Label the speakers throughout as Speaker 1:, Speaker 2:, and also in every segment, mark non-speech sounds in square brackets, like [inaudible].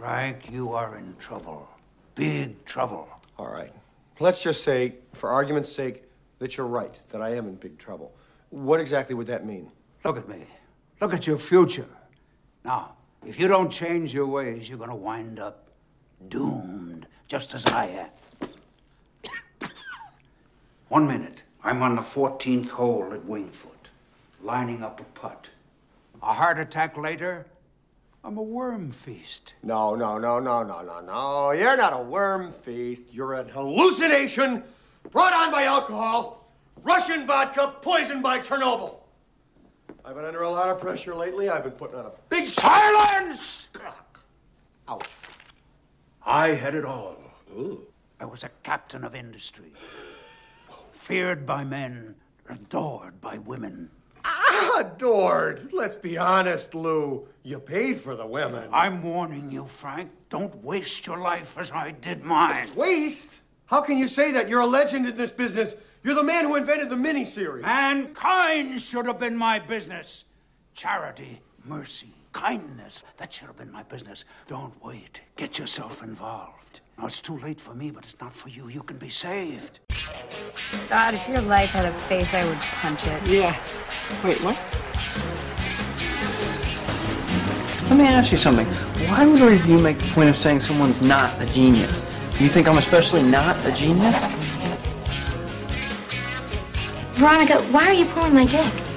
Speaker 1: Frank, you are in trouble. Big trouble.
Speaker 2: All right. Let's just say, for argument's sake, that you're right, that I am in big trouble. What exactly would that mean?
Speaker 1: Look at me. Look at your future. Now, if you don't change your ways, you're going to wind up doomed, just as I am. One minute. I'm on the 14th hole at Winged Foot, lining up a putt. A heart attack later, I'm a worm feast.
Speaker 2: No, no, no, no, no, no, no. You're not a worm feast. You're an hallucination brought on by alcohol, Russian vodka, poisoned by Chernobyl. I've been under a lot of pressure lately. I've been putting on a big
Speaker 1: Silence!
Speaker 2: Ouch.
Speaker 1: I had it all. Ooh. I was a captain of industry, feared by men, adored by women.
Speaker 2: Adored. Let's be honest, Lou. You paid for the women.
Speaker 1: I'm warning you, Frank. Don't waste your life as I did mine.
Speaker 2: Waste? How can you say that? You're a legend in this business. You're the man who invented the miniseries.
Speaker 1: Mankind should have been my business. Charity, mercy, kindness, that should have been my business. Don't wait. Get yourself involved. Now, it's too late for me, but it's not for you. You can be saved.
Speaker 3: Scott, if your life had a face, I would punch it.
Speaker 4: Yeah. Wait, what? Let me ask you something. Why would you make the point of saying someone's not a genius? Do you think I'm especially not a genius?
Speaker 5: Veronica, why are you pulling my dick?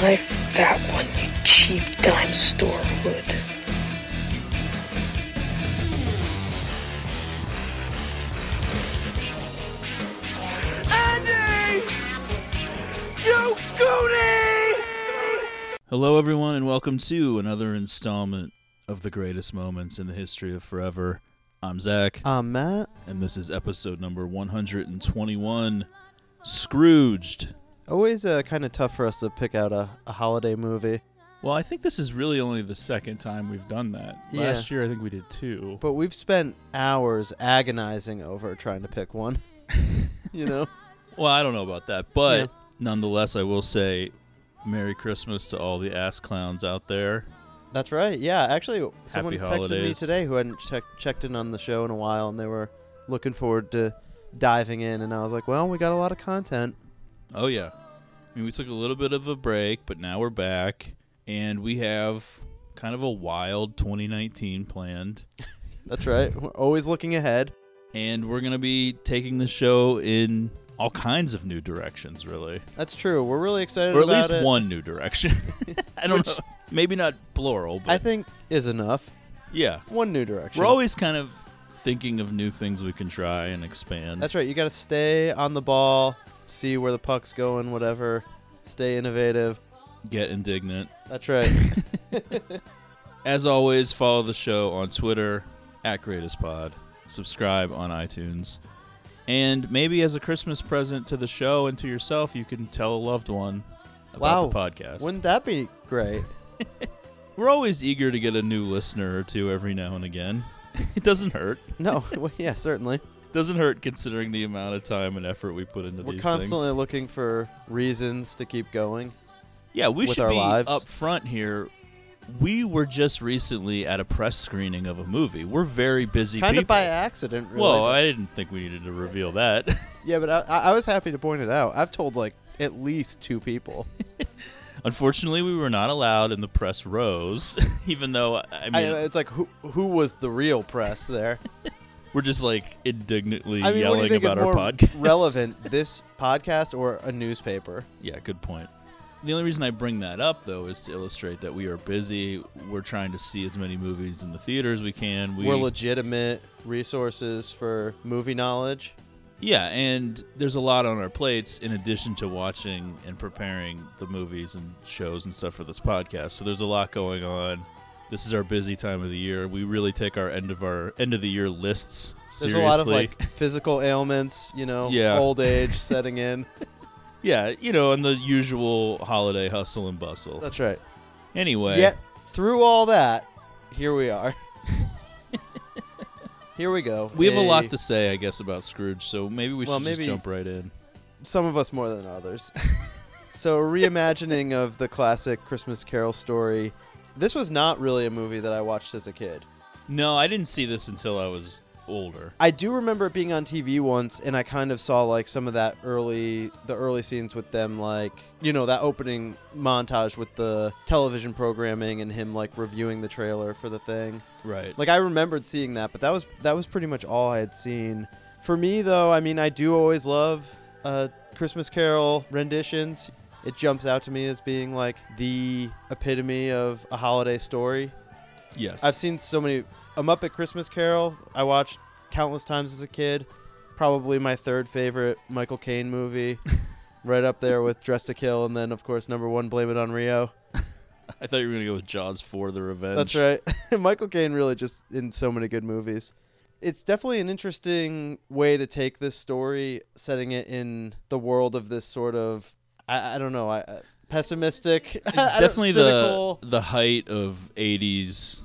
Speaker 6: Suck my fat one, you cheap dime store hood.
Speaker 7: Hello, everyone, and welcome to another installment of the greatest moments in the history of forever. I'm Zach,
Speaker 8: I'm Matt.
Speaker 7: and this is episode number 121 Scrooged.
Speaker 8: Always uh, kind of tough for us to pick out a, a holiday movie,
Speaker 7: Well, I think this is really only the second time we've done that.
Speaker 8: Yeah.
Speaker 7: Last year, I think we did two.
Speaker 8: but we've spent hours agonizing over trying to pick one. [laughs] you know?
Speaker 7: Well, I don't know about that, but
Speaker 8: Yeah.
Speaker 7: nonetheless, I will say Merry Christmas to all the ass clowns out there.
Speaker 8: That's right. Yeah, actually, someone
Speaker 7: Happy
Speaker 8: texted me today who hadn't check, checked in on the show in a while, and they were looking forward to diving in. And I was like, well, we got a lot of content.
Speaker 7: Oh yeah. I mean, we took a little bit of a break, but now we're back, and we have kind of a wild 2019 planned, [laughs]
Speaker 8: That's right. We're always looking ahead.
Speaker 7: and we're gonna be taking the show in all kinds of new directions, really,
Speaker 8: That's true. We're really excited
Speaker 7: or at least
Speaker 8: it.
Speaker 7: one new direction. [laughs] [laughs] I don't know, maybe not plural, but
Speaker 8: I think is enough.
Speaker 7: yeah,
Speaker 8: One new direction.
Speaker 7: we're always kind of thinking of new things we can try and expand.
Speaker 8: That's right. You got to stay on the ball, see where the puck's going, whatever. Stay innovative.
Speaker 7: Get indignant.
Speaker 8: That's right. [laughs] [laughs]
Speaker 7: As always, follow the show on Twitter at Greatest Pod. Subscribe on iTunes. And maybe as a Christmas present to the show and to yourself, you can tell a loved one
Speaker 8: wow.
Speaker 7: about the podcast.
Speaker 8: Wouldn't that be great? [laughs]
Speaker 7: We're always eager to get a new listener or two every now and again. it doesn't hurt.
Speaker 8: No. well, yeah, certainly.
Speaker 7: Doesn't hurt considering the amount of time and effort we put into these.
Speaker 8: We're
Speaker 7: these
Speaker 8: constantly
Speaker 7: things.
Speaker 8: looking for reasons to keep going.
Speaker 7: Yeah, we
Speaker 8: with
Speaker 7: should
Speaker 8: our
Speaker 7: be
Speaker 8: lives.
Speaker 7: up front here. We were just recently at a press screening of a movie. We're very busy
Speaker 8: Kind
Speaker 7: people.
Speaker 8: of by accident, really.
Speaker 7: Well, I didn't think we needed to reveal that. [laughs]
Speaker 8: yeah, but I, I was happy to point it out. I've told like at least two people. [laughs]
Speaker 7: Unfortunately, we were not allowed in the press rows, [laughs] even though I
Speaker 8: I,
Speaker 7: mean
Speaker 8: it's like who who was the real press there?
Speaker 7: We're just like indignantly
Speaker 8: I mean, what do
Speaker 7: yelling
Speaker 8: think is
Speaker 7: about
Speaker 8: more
Speaker 7: our podcast.
Speaker 8: relevant, this podcast or a newspaper?
Speaker 7: Yeah, good point. The only reason I bring that up though is to illustrate that we are busy. We're trying to see as many movies in the theater as we can. We,
Speaker 8: We're legitimate resources for movie knowledge.
Speaker 7: yeah, and there's a lot on our plates in addition to watching and preparing the movies and shows and stuff for this podcast. So there's a lot going on. This is our busy time of the year. We really take our end of our end of the year lists seriously.
Speaker 8: There's a lot of like physical ailments, you know, [laughs]
Speaker 7: Yeah.
Speaker 8: old age setting in. [laughs]
Speaker 7: Yeah, you know, and the usual holiday hustle and bustle.
Speaker 8: That's right.
Speaker 7: Anyway,
Speaker 8: Yet through all that, here we are. [laughs] here we go.
Speaker 7: we have a lot to say, I guess, about Scrooge, so maybe we
Speaker 8: Well,
Speaker 7: should
Speaker 8: maybe-
Speaker 7: just jump right in.
Speaker 8: some of us more than others. so, a reimagining of the classic Christmas Carol story. This was not really a movie that I watched as a kid.
Speaker 7: No, I didn't see this until I was older.
Speaker 8: I do remember it being on TV once, and I kind of saw like some of that early, the early scenes with them, like you know that opening montage with the television programming and him like reviewing the trailer for the thing.
Speaker 7: Right.
Speaker 8: Like I remembered seeing that, but that was that was pretty much all I had seen. For me though, I mean, I do always love uh, Christmas Carol renditions. It jumps out to me as being like the epitome of a holiday story.
Speaker 7: yes.
Speaker 8: I've seen so many. A Muppet Christmas Carol. I watched countless times as a kid. Probably my third favorite Michael Caine movie. [laughs] right up there with Dressed to Kill, and then of course number one, Blame It on Rio. [laughs]
Speaker 7: I thought you were gonna go with Jaws for the Revenge.
Speaker 8: That's right. [laughs] Michael Caine really just in so many good movies. It's definitely an interesting way to take this story, setting it in the world of this sort of I, I don't know, I, uh, pessimistic. [laughs]
Speaker 7: It's definitely the the height of '80s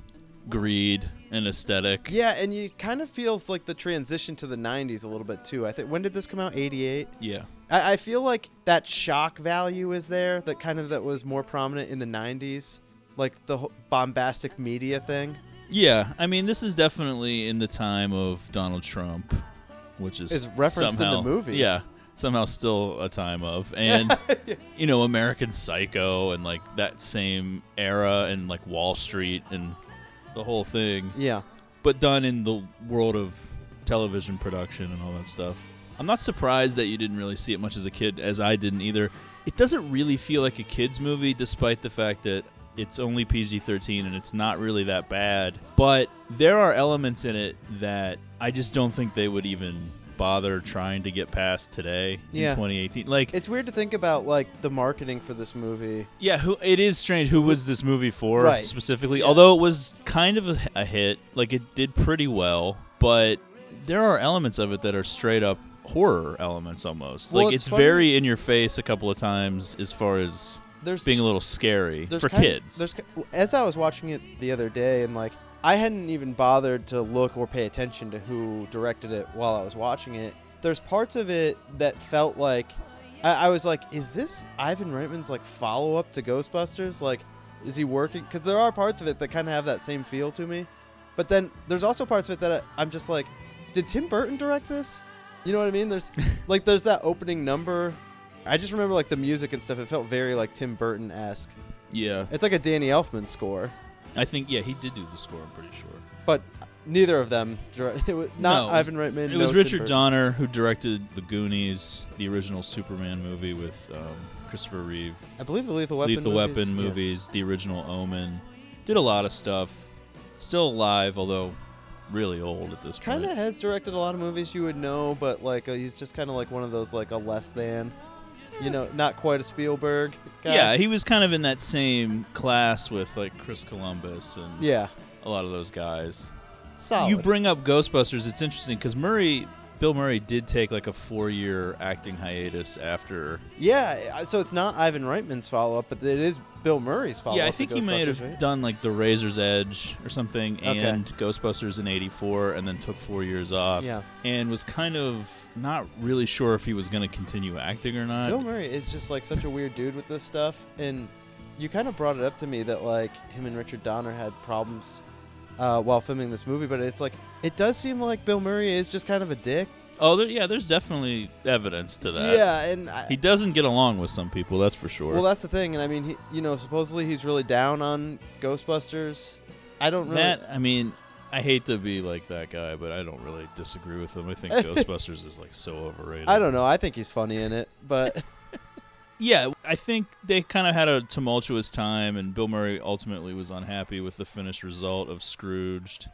Speaker 7: greed and aesthetic.
Speaker 8: Yeah, and you kind of feels like the transition to the '90s a little bit too. I think when did this come out? '88.
Speaker 7: Yeah.
Speaker 8: I, I feel like that shock value is there. That kind of that was more prominent in the '90s, like the bombastic media thing.
Speaker 7: Yeah, I mean, this is definitely in the time of Donald Trump, which is
Speaker 8: Is referenced in the movie.
Speaker 7: Yeah, somehow still a time of, [laughs] and you know, American Psycho and like that same era and like Wall Street and the whole thing,
Speaker 8: Yeah.
Speaker 7: but done in the world of television production and all that stuff. I'm not surprised that you didn't really see it much as a kid, as I didn't either. It doesn't really feel like a kids movie, despite the fact that it's only PG-13 and it's not really that bad. But there are elements in it that I just don't think they would even bother trying to get past today
Speaker 8: Yeah.
Speaker 7: in 2018. Like,
Speaker 8: It's weird to think about like the marketing for this movie.
Speaker 7: yeah, who it is strange. Who was this movie for
Speaker 8: Right.
Speaker 7: specifically? Although it was kind of a, a hit, like it did pretty well, but there are elements of it that are straight up horror elements almost.
Speaker 8: Well,
Speaker 7: like
Speaker 8: it's
Speaker 7: it's, very in your face a couple of times as far as
Speaker 8: There's
Speaker 7: being a little scary for kids.
Speaker 8: There's as I was watching it the other day, and like I hadn't even bothered to look or pay attention to who directed it while I was watching it. There's parts of it that felt like I, I was like, is this Ivan Reitman's like follow up to Ghostbusters? Like, is he working? Because there are parts of it that kind of have that same feel to me. But then there's also parts of it that I, I'm just like, did Tim Burton direct this? You know what I mean? There's [laughs] like there's that opening number. I just remember like the music and stuff. It felt very like Tim Burton esque.
Speaker 7: yeah,
Speaker 8: It's like a Danny Elfman score,
Speaker 7: I think yeah he did do the score. I'm pretty sure.
Speaker 8: but neither of them. [laughs] It was not
Speaker 7: No, it was-
Speaker 8: Ivan Reitman.
Speaker 7: It was
Speaker 8: no
Speaker 7: Richard. Donner who directed The Goonies, the original Superman movie with um, Christopher Reeve.
Speaker 8: I believe the Lethal Weapon.
Speaker 7: Lethal
Speaker 8: movies,
Speaker 7: Weapon
Speaker 8: yeah.
Speaker 7: movies, the original Omen. Did a lot of stuff. Still alive, although really old at this
Speaker 8: Kind
Speaker 7: point.
Speaker 8: Kind of has directed a lot of movies you would know, but like uh, he's just kind of like one of those like a less than, you know, not quite a Spielberg. Guy.
Speaker 7: Yeah, he was kind of in that same class with like Chris Columbus and
Speaker 8: yeah,
Speaker 7: a lot of those guys.
Speaker 8: solid.
Speaker 7: You bring up Ghostbusters. It's interesting because Murray, Bill Murray, did take like a four-year acting hiatus after.
Speaker 8: yeah, so it's not Ivan Reitman's follow up, but it is Bill Murray's follow
Speaker 7: yeah, I think he might have
Speaker 8: right?
Speaker 7: done like The Razor's Edge or something,
Speaker 8: Okay.
Speaker 7: and Ghostbusters in '84, and then took four years off.
Speaker 8: Yeah.
Speaker 7: and was kind of not really sure if he was going to continue acting or not.
Speaker 8: Bill Murray is just like such a weird dude with this stuff, and you kind of brought it up to me that like him and Richard Donner had problems uh, while filming this movie, but it's like it does seem like Bill Murray is just kind of a dick.
Speaker 7: Oh, there, yeah, there's definitely evidence to that.
Speaker 8: yeah, and I,
Speaker 7: He doesn't get along with some people, that's for sure.
Speaker 8: well, that's the thing, and I mean, he, you know, supposedly he's really down on Ghostbusters. I don't really.
Speaker 7: That, I mean, I hate to be like that guy, but I don't really disagree with him. I think [laughs] Ghostbusters is like so overrated.
Speaker 8: I don't know. I think he's funny in it, but [laughs]
Speaker 7: Yeah, I think they kind of had a tumultuous time, and Bill Murray ultimately was unhappy with the finished result of Scrooged.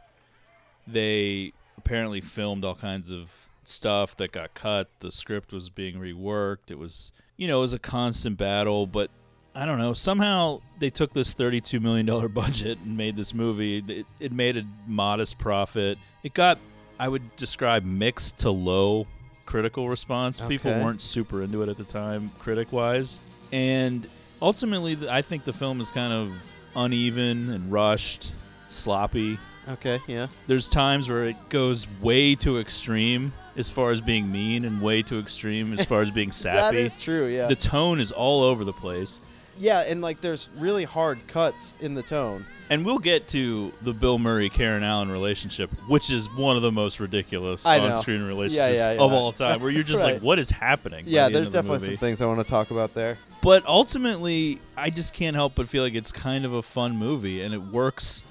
Speaker 7: They apparently filmed all kinds of stuff that got cut. The script was being reworked. It was, you know, it was a constant battle, but I don't know. Somehow they took this $32 million [laughs] budget and made this movie. It, it made a modest profit. It got, I would describe, mixed to low critical response. People weren't super into it at the time, critic wise. And ultimately, I think the film is kind of uneven and rushed, sloppy.
Speaker 8: okay, yeah,
Speaker 7: There's times where it goes way too extreme as far as being mean and way too extreme as far as being [laughs] sappy.
Speaker 8: that is true. Yeah.
Speaker 7: The tone is all over the place.
Speaker 8: yeah, and like there's really hard cuts in the tone.
Speaker 7: And we'll get to the Bill Murray Karen Allen relationship, which is one of the most ridiculous
Speaker 8: I know.
Speaker 7: on-screen relationships
Speaker 8: yeah,
Speaker 7: of
Speaker 8: yeah.
Speaker 7: all time, where you're [laughs] just
Speaker 8: Right.
Speaker 7: like, "What is happening?"
Speaker 8: Yeah,
Speaker 7: the
Speaker 8: there's
Speaker 7: of the
Speaker 8: definitely some things I want to talk about there.
Speaker 7: But ultimately, I just can't help but feel like it's kind of a fun movie, and it works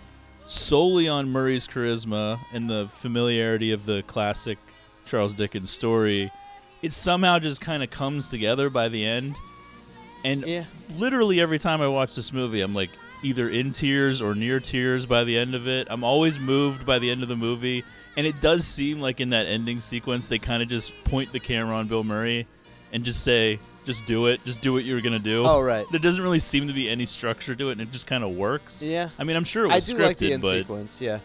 Speaker 7: solely on Murray's charisma and the familiarity of the classic Charles Dickens story. It somehow just kind of comes together by the end. And
Speaker 8: Yeah.
Speaker 7: literally every time I watch this movie, I'm like either in tears or near tears by the end of it. I'm always moved by the end of the movie. And it does seem like in that ending sequence, they kind of just point the camera on Bill Murray and just say, just do it. Just do what you're going to do.
Speaker 8: Oh, right.
Speaker 7: There doesn't really seem to be any structure to it, and it just kind of works.
Speaker 8: Yeah.
Speaker 7: I mean, I'm sure it
Speaker 8: I
Speaker 7: was
Speaker 8: do
Speaker 7: scripted,
Speaker 8: like the end
Speaker 7: but
Speaker 8: sequence. Yeah.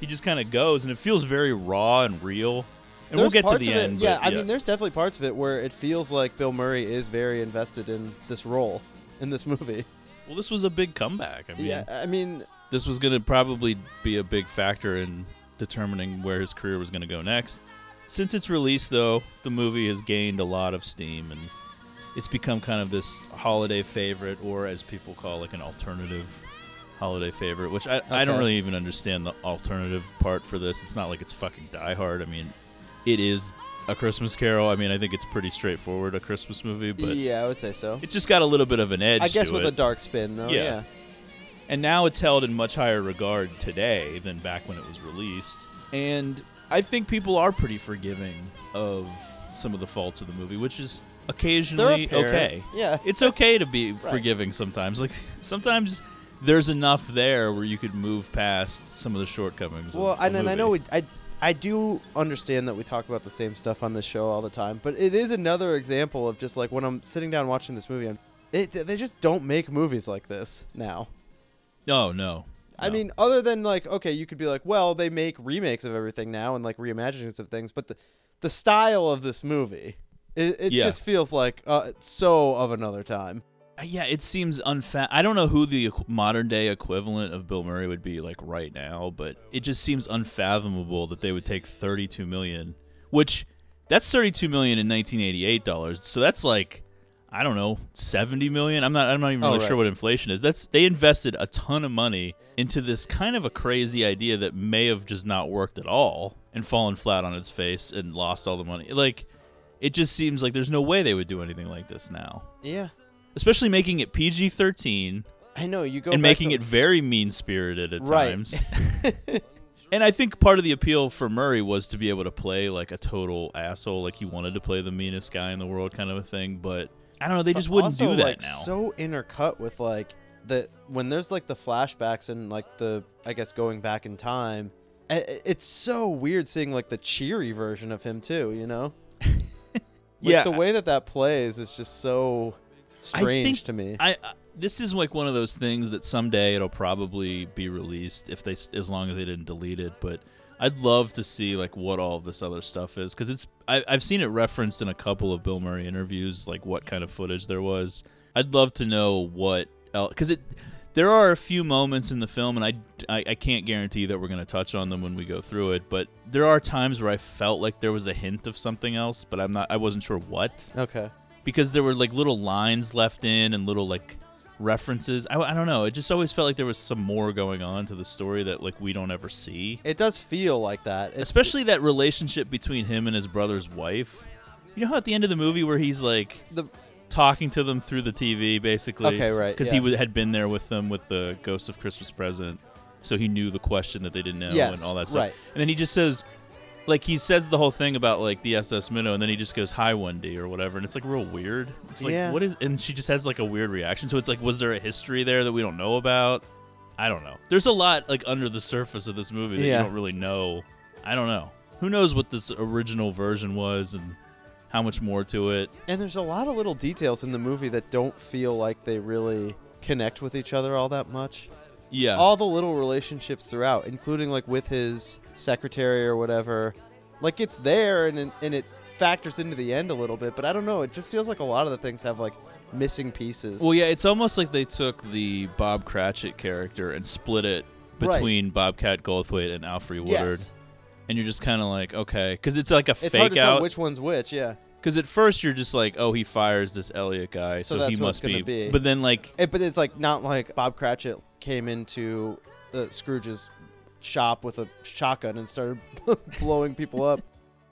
Speaker 7: he just kind of goes, and it feels very raw and real. And
Speaker 8: There's
Speaker 7: we'll get to
Speaker 8: parts
Speaker 7: the
Speaker 8: of it-
Speaker 7: end.
Speaker 8: yeah,
Speaker 7: but,
Speaker 8: I mean, there's definitely parts of it where it feels like Bill Murray is very invested in this role in this movie.
Speaker 7: well, this was a big comeback. I mean,
Speaker 8: Yeah, I mean,
Speaker 7: this was going to probably be a big factor in determining where his career was going to go next. Since its release, though, the movie has gained a lot of steam and it's become kind of this holiday favorite, or as people call like an alternative holiday favorite, which I, I don't really even understand the alternative part for this. It's not like it's fucking Die Hard. I mean, it is a Christmas Carol. I mean, I think it's pretty straightforward, a Christmas movie, but
Speaker 8: yeah, I would say so.
Speaker 7: it just got a little bit of an edge.
Speaker 8: I guess with
Speaker 7: it.
Speaker 8: a dark spin, though.
Speaker 7: Yeah.
Speaker 8: Yeah.
Speaker 7: and now it's held in much higher regard today than back when it was released. And I think people are pretty forgiving of some of the faults of the movie, which is occasionally okay.
Speaker 8: Yeah. [laughs]
Speaker 7: It's okay to be [laughs] forgiving sometimes. Like sometimes there's enough there where you could move past some of the shortcomings.
Speaker 8: Well,
Speaker 7: of
Speaker 8: and,
Speaker 7: the
Speaker 8: and I know we, I I do understand that we talk about the same stuff on this show all the time, but it is another example of just like when I'm sitting down watching this movie, I'm, it, they just don't make movies like this now.
Speaker 7: Oh no.
Speaker 8: I
Speaker 7: No.
Speaker 8: mean, other than like, okay, you could be like, well, they make remakes of everything now and like reimaginings of things, but the the style of this movie, it, it
Speaker 7: Yeah.
Speaker 8: just feels like uh, so of another time.
Speaker 7: Uh, Yeah, it seems unfa. I don't know who the modern day equivalent of Bill Murray would be like right now, but it just seems unfathomable that they would take 32 million, which that's 32 million in 1988 dollars. So that's like I don't know, 70 million. I'm not I'm not even
Speaker 8: Oh,
Speaker 7: really
Speaker 8: right.
Speaker 7: sure what inflation is. That's they invested a ton of money into this kind of a crazy idea that may have just not worked at all and fallen flat on its face and lost all the money. Like it just seems like there's no way they would do anything like this now
Speaker 8: Yeah,
Speaker 7: especially making it PG thirteen
Speaker 8: I know you go
Speaker 7: and making
Speaker 8: to-
Speaker 7: it very mean spirited at
Speaker 8: Right.
Speaker 7: times. [laughs] and I think part of the appeal for Murray was to be able to play like a total asshole, like he wanted to play the meanest guy in the world, kind of a thing. But I don't know, they just wouldn't
Speaker 8: also,
Speaker 7: do that
Speaker 8: like,
Speaker 7: now.
Speaker 8: So intercut with like the when there's like the flashbacks and like the I guess going back in time. It's so weird seeing like the cheery version of him too. You know. [laughs] Like,
Speaker 7: Yeah,
Speaker 8: the way that that plays is just so strange
Speaker 7: think
Speaker 8: to me.
Speaker 7: I, I this is like one of those things that someday it'll probably be released if they as long as they didn't delete it. But I'd love to see like what all of this other stuff is because it's I, I've seen it referenced in a couple of Bill Murray interviews, like what kind of footage there was. I'd love to know what else because it. There are a few moments in the film, and I, I, I can't guarantee that we're going to touch on them when we go through it. But there are times where I felt like there was a hint of something else, but I'm not. I wasn't sure what
Speaker 8: okay.
Speaker 7: Because there were like little lines left in and little like references. I, I don't know. It just always felt like there was some more going on to the story that like we don't ever see.
Speaker 8: It does feel like that. It's,
Speaker 7: Especially that relationship between him and his brother's wife. You know how at the end of the movie where he's like
Speaker 8: the
Speaker 7: talking to them through the TV, basically.
Speaker 8: Okay, right,
Speaker 7: Because
Speaker 8: yeah.
Speaker 7: he w- had been there with them with the Ghost of Christmas Present, so he knew the question that they didn't know
Speaker 8: Yes,
Speaker 7: and all that stuff.
Speaker 8: right.
Speaker 7: And then he just says, like he says the whole thing about like the SS Minnow, and then he just goes "Hi, Wendy" or whatever, and it's like real weird. It's like
Speaker 8: Yeah.
Speaker 7: what is? And she just has like a weird reaction. So it's like, was there a history there that we don't know about? I don't know. There's a lot like under the surface of this movie that
Speaker 8: Yeah.
Speaker 7: you don't really know. I don't know. Who knows what this original version was and how much more to it.
Speaker 8: and there's a lot of little details in the movie that don't feel like they really connect with each other all that much.
Speaker 7: Yeah.
Speaker 8: all the little relationships throughout, including like with his secretary or whatever. Like it's there and it- and it factors into the end a little bit, but I don't know. It just feels like a lot of the things have like missing pieces.
Speaker 7: Well, yeah, it's almost like they took the Bob Cratchit character and split it
Speaker 8: Right.
Speaker 7: between Bobcat Goldthwait and Alfre Woodard.
Speaker 8: yes,
Speaker 7: and you're just kind of like, okay, because it's like a
Speaker 8: It's hard
Speaker 7: fake out.
Speaker 8: which one's which. Yeah.
Speaker 7: Because at first you're just like, oh, he fires this Elliot guy,
Speaker 8: So
Speaker 7: so, he must
Speaker 8: gonna be.
Speaker 7: But then like,
Speaker 8: It, but it's like not like Bob Cratchit came into uh, Scrooge's shop with a shotgun and started [laughs] blowing people up.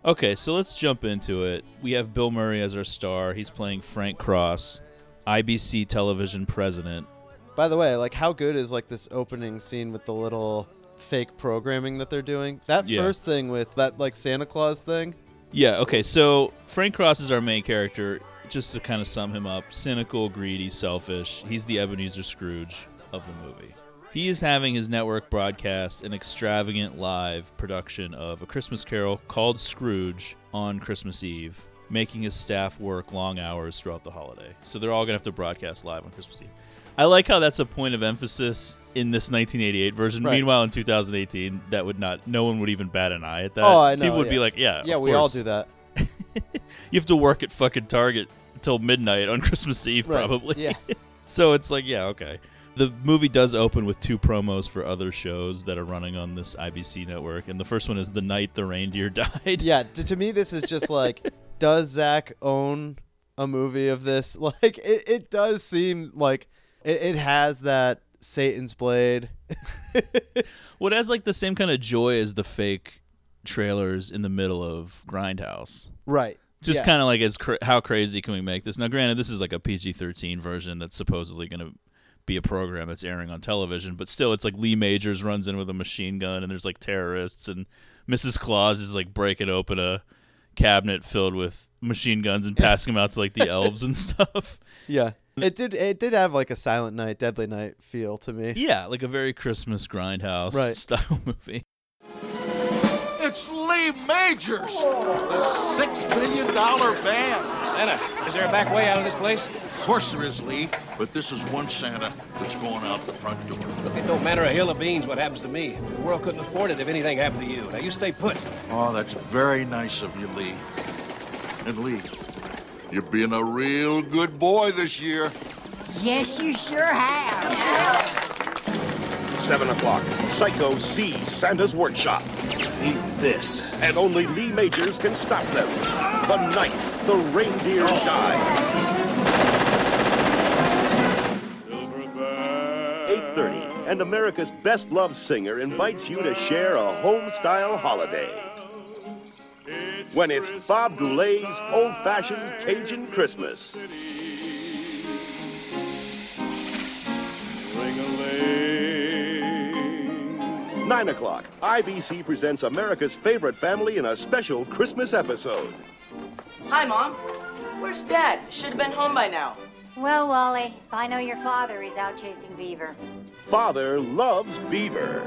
Speaker 7: okay, so let's jump into it. We have Bill Murray as our star. He's playing Frank Cross, IBC television president.
Speaker 8: By the way, like how good is like this opening scene with the little fake programming that they're doing? That
Speaker 7: Yeah.
Speaker 8: first thing with that like Santa Claus thing.
Speaker 7: Yeah, okay, so Frank Cross is our main character. Just to kind of sum him up cynical, greedy, selfish. He's the Ebenezer Scrooge of the movie. He is having his network broadcast an extravagant live production of A Christmas Carol called Scrooge on Christmas Eve, making his staff work long hours throughout the holiday. So they're all going to have to broadcast live on Christmas Eve. I like how that's a point of emphasis in this 1988 version.
Speaker 8: Right.
Speaker 7: Meanwhile, in 2018, that would not, no one would even bat an eye at that.
Speaker 8: Oh, I know,
Speaker 7: People would be like, yeah,
Speaker 8: Yeah, we all do that. [laughs]
Speaker 7: You have to work at fucking Target until midnight on [laughs] Christmas Eve,
Speaker 8: Right.
Speaker 7: probably.
Speaker 8: Yeah. [laughs]
Speaker 7: so it's like, yeah, okay. The movie does open with two promos for other shows that are running on this IBC network, and the first one is "The Night the Reindeer [laughs] Died."
Speaker 8: Yeah, to, to me, this is just like, [laughs] does Zach own a movie of this? [laughs] Like, it, it does seem like it, it has that Satan's Blade.
Speaker 7: Well, it has like the same kind of joy as the fake trailers in the middle of Grindhouse.
Speaker 8: Right.
Speaker 7: Just
Speaker 8: Yeah.
Speaker 7: kind of like as cra- how crazy can we make this? Now, granted, this is like a PG-13 version that's supposedly going to be a program that's airing on television, but still, it's like Lee Majors runs in with a machine gun, and there's like terrorists, and Mrs. Claus is like breaking open a cabinet filled with machine guns and [laughs] passing them out to like the elves and stuff.
Speaker 8: Yeah. It did. It did have like a Silent Night, Deadly Night feel to me.
Speaker 7: Yeah, like a very Christmas grindhouse
Speaker 8: Right.
Speaker 7: style [laughs] movie.
Speaker 9: It's Lee Majors, the six million dollar man.
Speaker 10: Santa, is there a back way out of this place?
Speaker 9: Of course there is, Lee, but this is one Santa that's going out the front door.
Speaker 10: Look, it don't matter a hill of beans what happens to me. The world couldn't afford it if anything happened to you. Now you stay put.
Speaker 9: Oh, that's very nice of you, Lee. And Lee, you're being a real good boy this year.
Speaker 11: Yes, you sure have.
Speaker 12: Seven o'clock. Psycho sees Santa's workshop.
Speaker 10: Eat this.
Speaker 12: And only Lee Majors can stop them. The night the reindeer died. 8.30, and America's best-loved singer invites you to share a home-style holiday. When it's Bob Goulet's old-fashioned Cajun Christmas. Nine o'clock, IBC presents America's favorite family in a special Christmas episode.
Speaker 13: Hi, Mom. Where's Dad? Should have been home by now.
Speaker 11: Well, Wally, if I know your father, he's out chasing beaver.
Speaker 12: Father loves Beaver.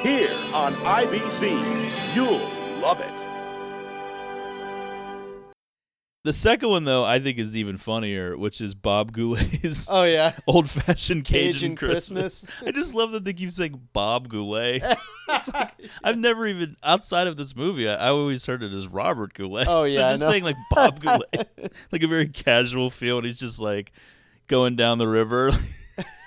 Speaker 12: Here on IBC, you'll love it.
Speaker 7: The second one, though, I think is even funnier, which is Bob Goulet's
Speaker 8: Oh yeah. [laughs]
Speaker 7: old-fashioned Cajun,
Speaker 8: Cajun
Speaker 7: Christmas.
Speaker 8: Christmas. [laughs]
Speaker 7: I just love that they keep saying Bob Goulet. [laughs] It's like, I've never even outside of this movie, I, I always heard it as Robert Goulet.
Speaker 8: Oh,
Speaker 7: so
Speaker 8: yeah, I
Speaker 7: just saying like Bob Goulet, like a very casual feel, and he's just like going down the river,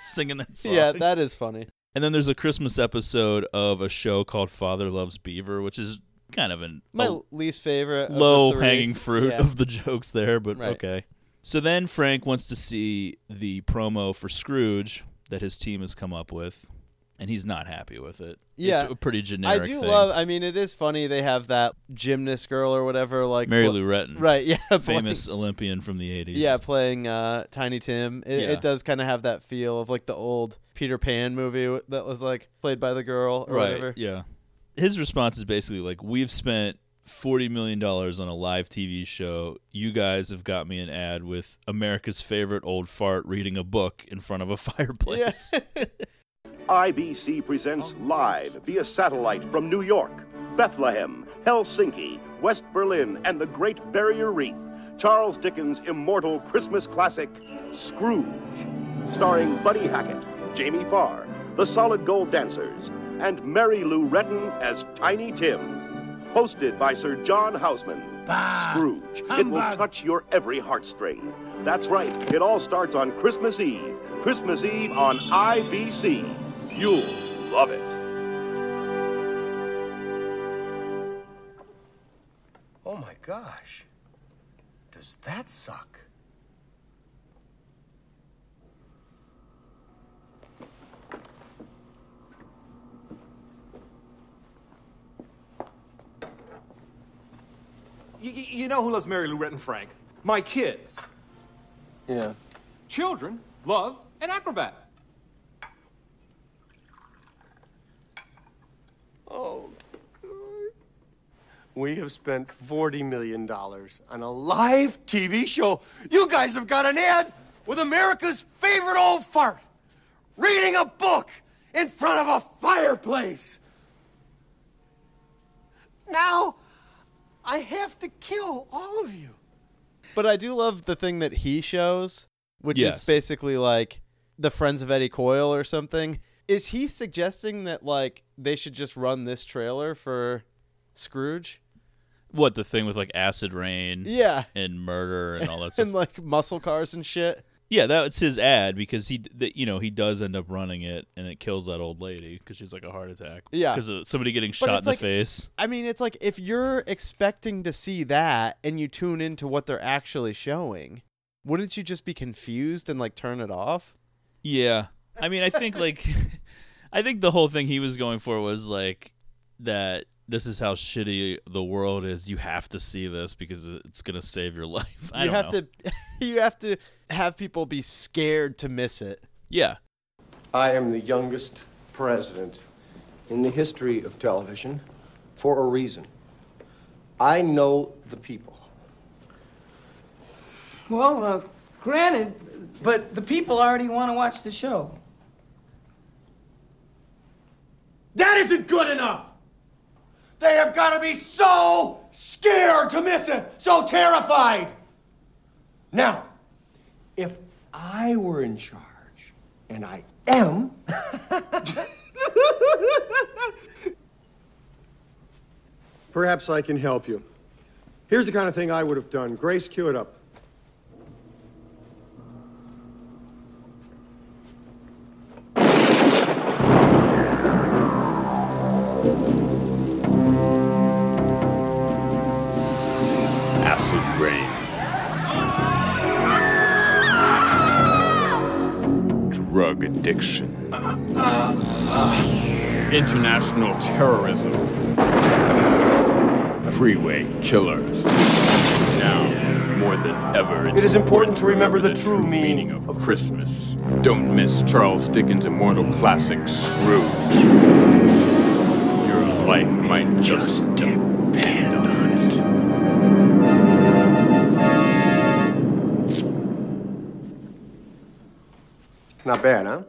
Speaker 7: singing that song.
Speaker 8: Yeah, that is funny.
Speaker 7: And then there's a Christmas episode of a show called Father Loves Beaver, which is kind of an
Speaker 8: My
Speaker 7: a
Speaker 8: least favorite.
Speaker 7: low hanging fruit
Speaker 8: Yeah.
Speaker 7: of the jokes there, but
Speaker 8: Right.
Speaker 7: okay. So then Frank wants to see the promo for Scrooge that his team has come up with, and he's not happy with it.
Speaker 8: Yeah,
Speaker 7: it's a pretty generic.
Speaker 8: I do
Speaker 7: thing.
Speaker 8: love. I mean, it is funny. They have that gymnast girl or whatever, like
Speaker 7: Mary Lou Retton,
Speaker 8: right? [laughs] Yeah, playing-
Speaker 7: famous Olympian from the '80s.
Speaker 8: Yeah, playing uh, Tiny Tim. It,
Speaker 7: Yeah.
Speaker 8: it does kind of have that feel of like the old Peter Pan movie that was like played by the girl or
Speaker 7: right.
Speaker 8: whatever.
Speaker 7: Yeah, his response is basically like, "We've spent." Forty million dollars on a live TV show. You guys have got me an ad with America's favorite old fart reading a book in front of a [laughs] fireplace. [laughs]
Speaker 12: IBC presents oh, live via satellite from New York, Bethlehem, Helsinki, West Berlin, and the Great Barrier Reef. Charles Dickens' immortal Christmas classic, Scrooge, starring Buddy Hackett, Jamie Farr, the Solid Gold Dancers, and Mary Lou Retton as Tiny Tim. Hosted by Sir John Houseman. Scrooge. It will touch your every heartstring. That's right. It all starts on Christmas Eve. Christmas Eve on IBC. You'll love it.
Speaker 2: Oh my gosh. Does that suck?
Speaker 14: You, you know who loves Mary Lou Retton Frank? My kids.
Speaker 2: Yeah.
Speaker 14: Children love an acrobat.
Speaker 2: Oh, good. We have spent $40 million on a live TV show. You guys have got an ad with America's favorite old fart reading a book in front of a fireplace. Now, I have to kill all of you.
Speaker 8: But I do love the thing that he shows, which
Speaker 7: Yes.
Speaker 8: is basically like the Friends of Eddie Coyle or something. Is he suggesting that like they should just run this trailer for Scrooge?
Speaker 7: What the thing with like acid rain,
Speaker 8: Yeah.
Speaker 7: and murder and all that [laughs] stuff.
Speaker 8: and like muscle cars and shit.
Speaker 7: Yeah, that's his ad because he, th- you know, he does end up running it, and it kills that old lady because she's like a heart attack.
Speaker 8: Yeah.
Speaker 7: because of somebody getting shot in
Speaker 8: it's
Speaker 7: the
Speaker 8: like-
Speaker 7: face.
Speaker 8: I mean, it's like if you're expecting to see that and you tune into what they're actually showing, wouldn't you just be confused and like turn it off?
Speaker 7: Yeah, I mean, I think like, [laughs] I think the whole thing he was going for was like that. This is how shitty the world is. You have to see this because it's gonna save your [laughs] life. I
Speaker 8: you have
Speaker 7: know.
Speaker 8: to [laughs] you have to have people be scared to miss it.
Speaker 7: Yeah.
Speaker 2: I am the youngest president in the history of television for a reason. I know the people.
Speaker 13: Well, uh, granted, but the people already want to watch the show.
Speaker 2: That isn't good enough. They have got to be so scared to miss it, so terrified. Now, if I were in charge, and I am, [laughs] perhaps I can help you. Here's the kind of thing I would have done. Grace, cue it up.
Speaker 15: Drug addiction. International terrorism. Freeway killers. Now, more than ever,
Speaker 2: It is important to remember the
Speaker 15: true
Speaker 2: true
Speaker 15: meaning of Christmas. Don't miss Charles Dickens' immortal classic, Scrooge. Your life might just depend
Speaker 2: Not bad, huh?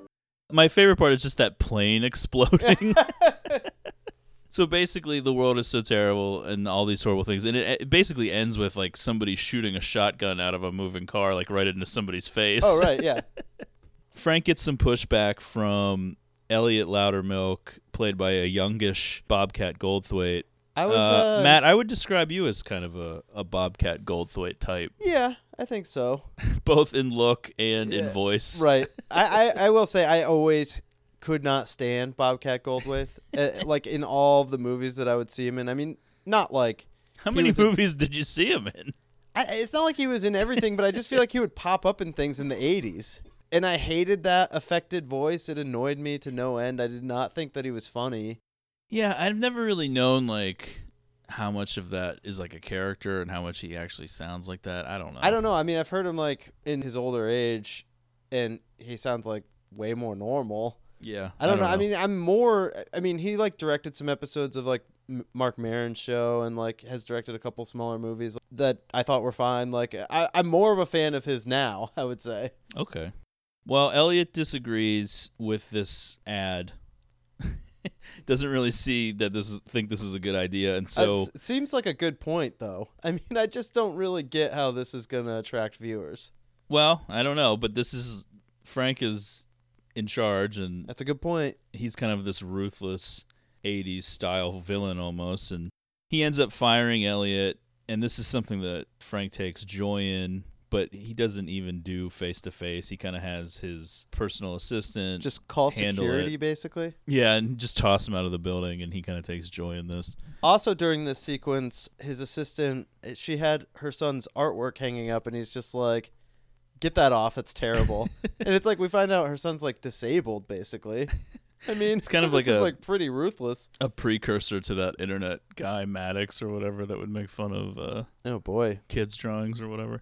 Speaker 7: My favorite part is just that plane [laughs] exploding. [laughs] so basically, the world is so terrible and all these horrible things, and it, it basically ends with like somebody shooting a shotgun out of a moving car, like right into somebody's face.
Speaker 8: Oh right, yeah. [laughs]
Speaker 7: Frank gets some pushback from Elliot Loudermilk, played by a youngish Bobcat Goldthwait.
Speaker 8: I was, uh,
Speaker 7: Matt. I would describe you as kind of a, a Bobcat Goldthwait type, [laughs]
Speaker 8: Yeah, I think so.
Speaker 7: both in look and in voice.
Speaker 8: Right. [laughs] I, I, I will say I always could not stand Bobcat Goldthwait. uh, [laughs] like in all of the movies that I would see him in. I mean, not like
Speaker 7: How many
Speaker 8: was in-
Speaker 7: movies did you see him in?
Speaker 8: I, it's not like he was in everything, but I just feel like he would pop up in things in the '80s, and I hated that affected voice. It annoyed me to no end. I did not think that he was funny.
Speaker 7: Yeah, I've never really known like how much of that is like a character and how much he actually sounds like that. I don't know.
Speaker 8: I don't know. I mean, I've heard him like in his older age, and he sounds like way more normal.
Speaker 7: Yeah,
Speaker 8: I don't, know. I mean, I'm more. I mean, he like directed some episodes of like Marc Maron's show, and like has directed a couple smaller movies that I thought were fine. Like, I, I'm more of a fan of his now. [laughs] I would say.
Speaker 7: Okay. Well, Elliot disagrees with this ad. [laughs] [laughs] Doesn't really see that this is think this is a good idea, and so
Speaker 8: it seems like a good point, though. [laughs] I mean, I just don't really get how this is gonna attract viewers.
Speaker 7: well, I don't know, but this is Frank is in charge, and
Speaker 8: That's a good point.
Speaker 7: he's kind of this ruthless '80s style villain almost, and he ends up firing Elliot, and this is something that Frank takes joy in but he doesn't even do face to face. He kind of has his personal assistant
Speaker 8: Just call security,
Speaker 7: it.
Speaker 8: basically.
Speaker 7: Yeah, and just toss him out of the building, and he kind of takes joy in this.
Speaker 8: Also, during this sequence, his assistant, she had her son's artwork hanging up, and he's just like, "Get that off! It's terrible." [laughs] and it's like we find out her son's like disabled, basically. I mean,
Speaker 7: It's kind of [laughs] like
Speaker 8: is,
Speaker 7: a-
Speaker 8: like pretty ruthless.
Speaker 7: A precursor to that internet guy Maddox or whatever that would make fun of uh,
Speaker 8: oh boy
Speaker 7: kids drawings or whatever.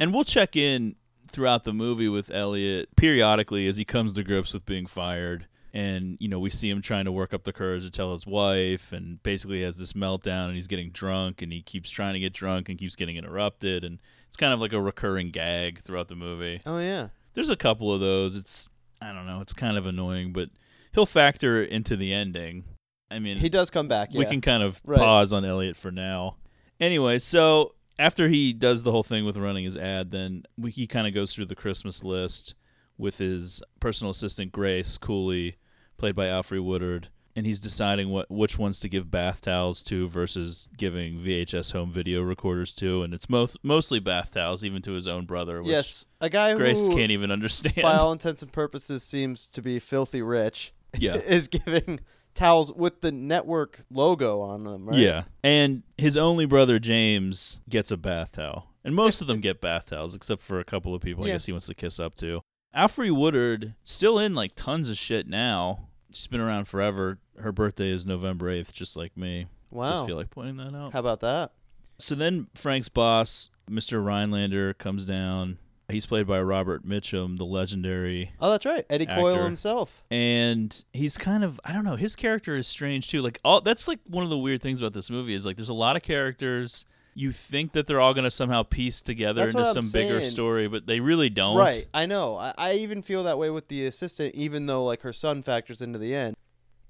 Speaker 7: And we'll check in throughout the movie with Elliot periodically as he comes to grips with being fired. And you know we see him trying to work up the courage to tell his wife, and basically has this meltdown, and he's getting drunk, and he keeps trying to get drunk, and keeps getting interrupted, and it's kind of like a recurring gag throughout the movie.
Speaker 8: Oh yeah.
Speaker 7: There's a couple of those. It's I don't know. It's kind of annoying, but he'll factor into the ending. I mean,
Speaker 8: He does come back.
Speaker 7: we can kind of
Speaker 8: Right.
Speaker 7: pause on Elliot for now. Anyway, so after he does the whole thing with running his ad, then we, he kind of goes through the Christmas list with his personal assistant Grace Cooley, played by Alfre Woodard, and he's deciding what which ones to give bath towels to versus giving VHS home video recorders to, and it's most mostly bath towels, even to his own brother. Which
Speaker 8: Yes, a guy
Speaker 7: Grace can't even understand.
Speaker 8: By all intents and purposes, seems to be filthy rich.
Speaker 7: Yeah. [laughs]
Speaker 8: is giving towels with the network logo on them. Right?
Speaker 7: Yeah. And his only brother James gets a bath towel. And most of them get bath towels, except for a couple of people I
Speaker 8: Yeah.
Speaker 7: guess he wants to kiss up to. Alfre Woodard, still in like tons of shit now. She's been around forever. Her birthday is November 8th, just like me.
Speaker 8: Wow.
Speaker 7: Just feel like pointing that out.
Speaker 8: How about that?
Speaker 7: So then Frank's boss, Mr. Rhinelander, comes down. He's played by Robert Mitchum, the legendary
Speaker 8: Oh, that's right, Eddie Coyle himself.
Speaker 7: And he's kind of I don't know, his character is strange too. Like all that's like one of the weird things about this movie is like there's a lot of characters you think that they're all going to somehow piece together
Speaker 8: That's
Speaker 7: into some bigger story, but they really don't.
Speaker 8: Right, I know. I, I even feel that way with the assistant, even though like her son factors into the end.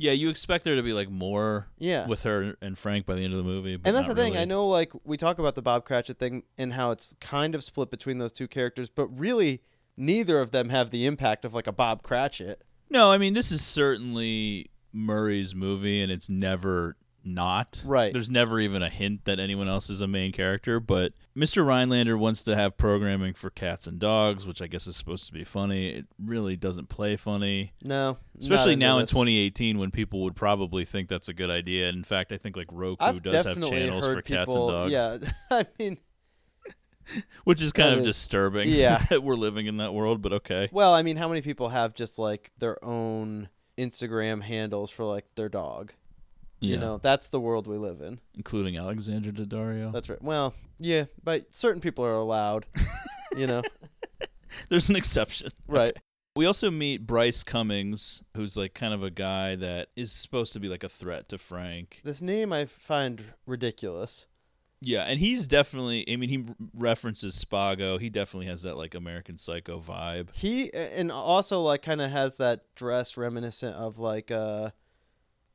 Speaker 7: Yeah, you expect there to be like more
Speaker 8: Yeah.
Speaker 7: with her and Frank by the end of the movie. But
Speaker 8: And that's the
Speaker 7: not
Speaker 8: thing.
Speaker 7: really.
Speaker 8: I know, like we talk about the Bob Cratchit thing and how it's kind of split between those two characters, but really, neither of them have the impact of like a Bob Cratchit.
Speaker 7: No, I mean this is certainly Murray's movie, and it's never not.
Speaker 8: Right.
Speaker 7: There's never even a hint that anyone else is a main character. But Mr. Rhinelander wants to have programming for cats and dogs, which I guess is supposed to be funny. It really doesn't play funny.
Speaker 8: No,
Speaker 7: Especially now in
Speaker 8: this.
Speaker 7: 2018 when people would probably think that's a good idea. In fact, I think like Roku
Speaker 8: I've
Speaker 7: does have channels for cats and dogs.
Speaker 8: Yeah, [laughs] I mean, [laughs]
Speaker 7: Which is kind
Speaker 8: That
Speaker 7: of
Speaker 8: is-
Speaker 7: disturbing [laughs]
Speaker 8: yeah.
Speaker 7: that we're living in that world, but okay.
Speaker 8: well, I mean, how many people have just like their own Instagram handles for like their dog? You know, that's the world we live in.
Speaker 7: Including Alexandra Daddario.
Speaker 8: That's right. Well, yeah, but certain people are allowed. you know, [laughs]
Speaker 7: There's an exception. [laughs]
Speaker 8: right?
Speaker 7: We also meet Bryce Cummings, who's like kind of a guy that is supposed to be like a threat to Frank.
Speaker 8: This name I find ridiculous.
Speaker 7: Yeah, and he's definitely. I mean, he references Spago. He definitely has that like American Psycho vibe.
Speaker 8: He and also like kind of has that dress reminiscent of like uh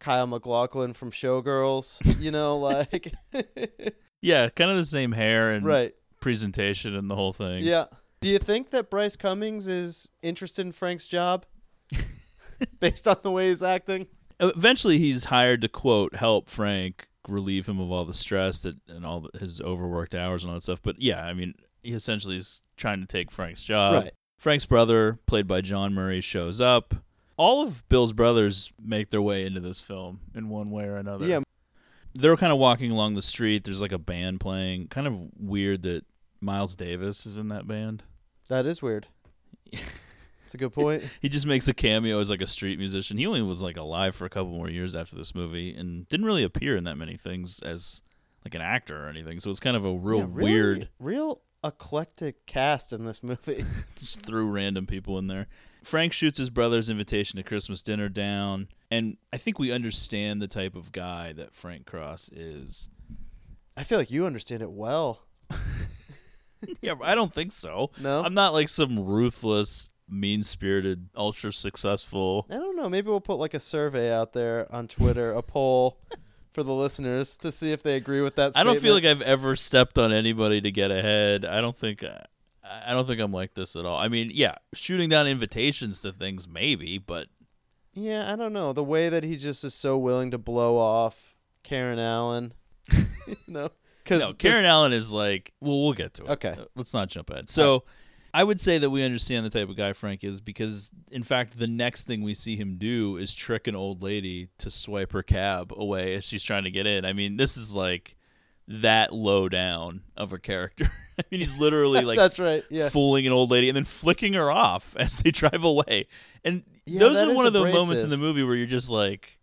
Speaker 8: Kyle MacLachlan from Showgirls, you know, [laughs] like [laughs]
Speaker 7: Yeah, kind of the same hair and
Speaker 8: Right.
Speaker 7: presentation and the whole thing.
Speaker 8: Yeah. Do you think that Bryce Cummings is interested in Frank's job [laughs] based on the way he's acting?
Speaker 7: Eventually, he's hired to quote help Frank relieve him of all the stress that and all his overworked hours and all that stuff. But yeah, I mean, he essentially is trying to take Frank's job.
Speaker 8: Right.
Speaker 7: Frank's brother, played by John Murray, shows up. All of Bill's brothers make their way into this film in one way or another.
Speaker 8: Yeah.
Speaker 7: They're kind of walking along the street. There's like a band playing. Kind of weird that Miles Davis is in that band.
Speaker 8: That is weird. [laughs] It's a good point. [laughs]
Speaker 7: He just makes a cameo as like a street musician. He only was like alive for a couple more years after this movie and didn't really appear in that many things as like an actor or anything. So it's kind of a real
Speaker 8: Yeah, really-
Speaker 7: weird
Speaker 8: real eclectic cast in this movie. [laughs]
Speaker 7: just threw random people in there. Frank shoots his brother's invitation to Christmas dinner down, and I think we understand the type of guy that Frank Cross is.
Speaker 8: I feel like you understand it well. [laughs]
Speaker 7: Yeah, I don't think so.
Speaker 8: No?
Speaker 7: I'm not like some ruthless, mean-spirited, ultra successful.
Speaker 8: I don't know. Maybe we'll put like a survey out there on Twitter, a poll for the listeners to see if they agree with that.
Speaker 7: I don't feel like. I've ever stepped on anybody to get ahead. I don't think I, I don't think I'm like this at all. I mean, yeah, shooting down invitations to things maybe, but
Speaker 8: Yeah, I don't know. The way that he just is so willing to blow off Karen Allen. [laughs] you know, 'Cause
Speaker 7: no,
Speaker 8: this-
Speaker 7: Karen Allen is like, well, we'll get to it.
Speaker 8: Okay.
Speaker 7: Let's not jump ahead. So, I would say that we understand the type of guy Frank is because, in fact, the next thing we see him do is trick an old lady to swipe her cab away as she's trying to get in. I mean, this is like that low down of a character. [laughs] [laughs] I mean, he's literally like
Speaker 8: That's right, yeah.
Speaker 7: fooling an old lady and then flicking her off [laughs] as they drive away. And
Speaker 8: Yeah,
Speaker 7: those are one of the moments in the movie where you're just like,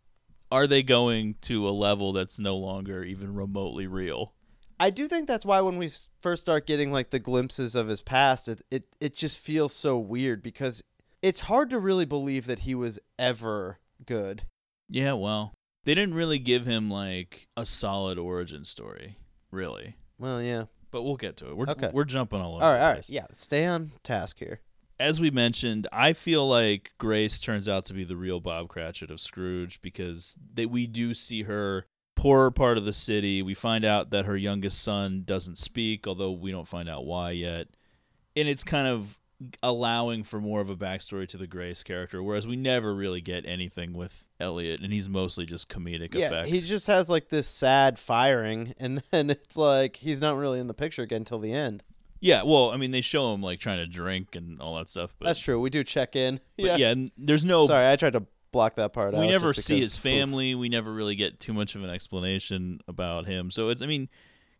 Speaker 7: are they going to a level that's no longer even remotely real?
Speaker 8: I do think that's why when we first start getting like the glimpses of his past, it, it it just feels so weird because it's hard to really believe that he was ever good.
Speaker 7: Yeah, well, they didn't really give him like a solid origin story, really.
Speaker 8: Well, yeah.
Speaker 7: But we'll get to it. We're
Speaker 8: Okay.
Speaker 7: we're jumping all over.
Speaker 8: All right, all right. Yeah, stay on task here.
Speaker 7: As we mentioned, I feel like Grace turns out to be the real Bob Cratchit of Scrooge because they, we do see her poorer part of the city. We find out that her youngest son doesn't speak, although we don't find out why yet. And it's kind of allowing for more of a backstory to the Grace character, whereas we never really get anything with Elliot, and he's mostly just comedic
Speaker 8: Yeah,
Speaker 7: effect.
Speaker 8: he just has like this sad firing, and [laughs] then it's like he's not really in the picture again until the end.
Speaker 7: Yeah, well, I mean, they show him like trying to drink and all that stuff, but
Speaker 8: That's true. We do check in. [laughs]
Speaker 7: But
Speaker 8: yeah.
Speaker 7: yeah, there's no.
Speaker 8: Sorry, I tried to block that part out.
Speaker 7: we never see
Speaker 8: because-
Speaker 7: his family. We never really get too much of an explanation about him. So it's, I mean,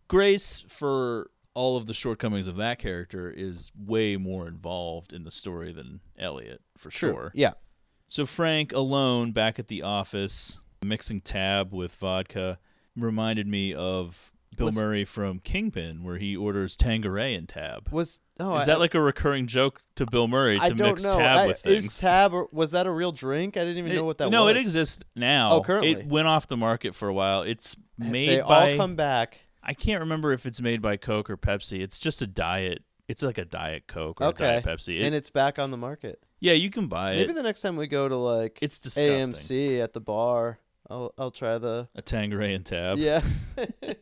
Speaker 7: Grace for all of the shortcomings of that character is way more involved in the story than Elliot for
Speaker 8: True.
Speaker 7: sure.
Speaker 8: Yeah.
Speaker 7: So Frank alone back at the office mixing tab with vodka reminded me of Bill
Speaker 8: Was-
Speaker 7: Murray from Kingpin where he orders Tanqueray and tab.
Speaker 8: Was oh,
Speaker 7: is
Speaker 8: I-
Speaker 7: that like a recurring joke to Bill Murray to mix
Speaker 8: know.
Speaker 7: tab
Speaker 8: I-
Speaker 7: with things?
Speaker 8: Is tab or was that a real drink? I didn't even know what that
Speaker 7: no,
Speaker 8: was.
Speaker 7: it exists now.
Speaker 8: Oh, currently.
Speaker 7: it went off the market for a while. It's made
Speaker 8: they
Speaker 7: by.
Speaker 8: all come back.
Speaker 7: I can't remember if it's made by Coke or Pepsi. It's just a diet. It's like a diet Coke or a
Speaker 8: Okay.
Speaker 7: diet Pepsi. It-
Speaker 8: and it's back on the market.
Speaker 7: yeah, you can buy
Speaker 8: Maybe
Speaker 7: it.
Speaker 8: Maybe the next time we go to like
Speaker 7: It's disgusting.
Speaker 8: AMC at the bar, I'll I'll try the
Speaker 7: a Tanqueray and tab.
Speaker 8: Yeah. [laughs] [laughs]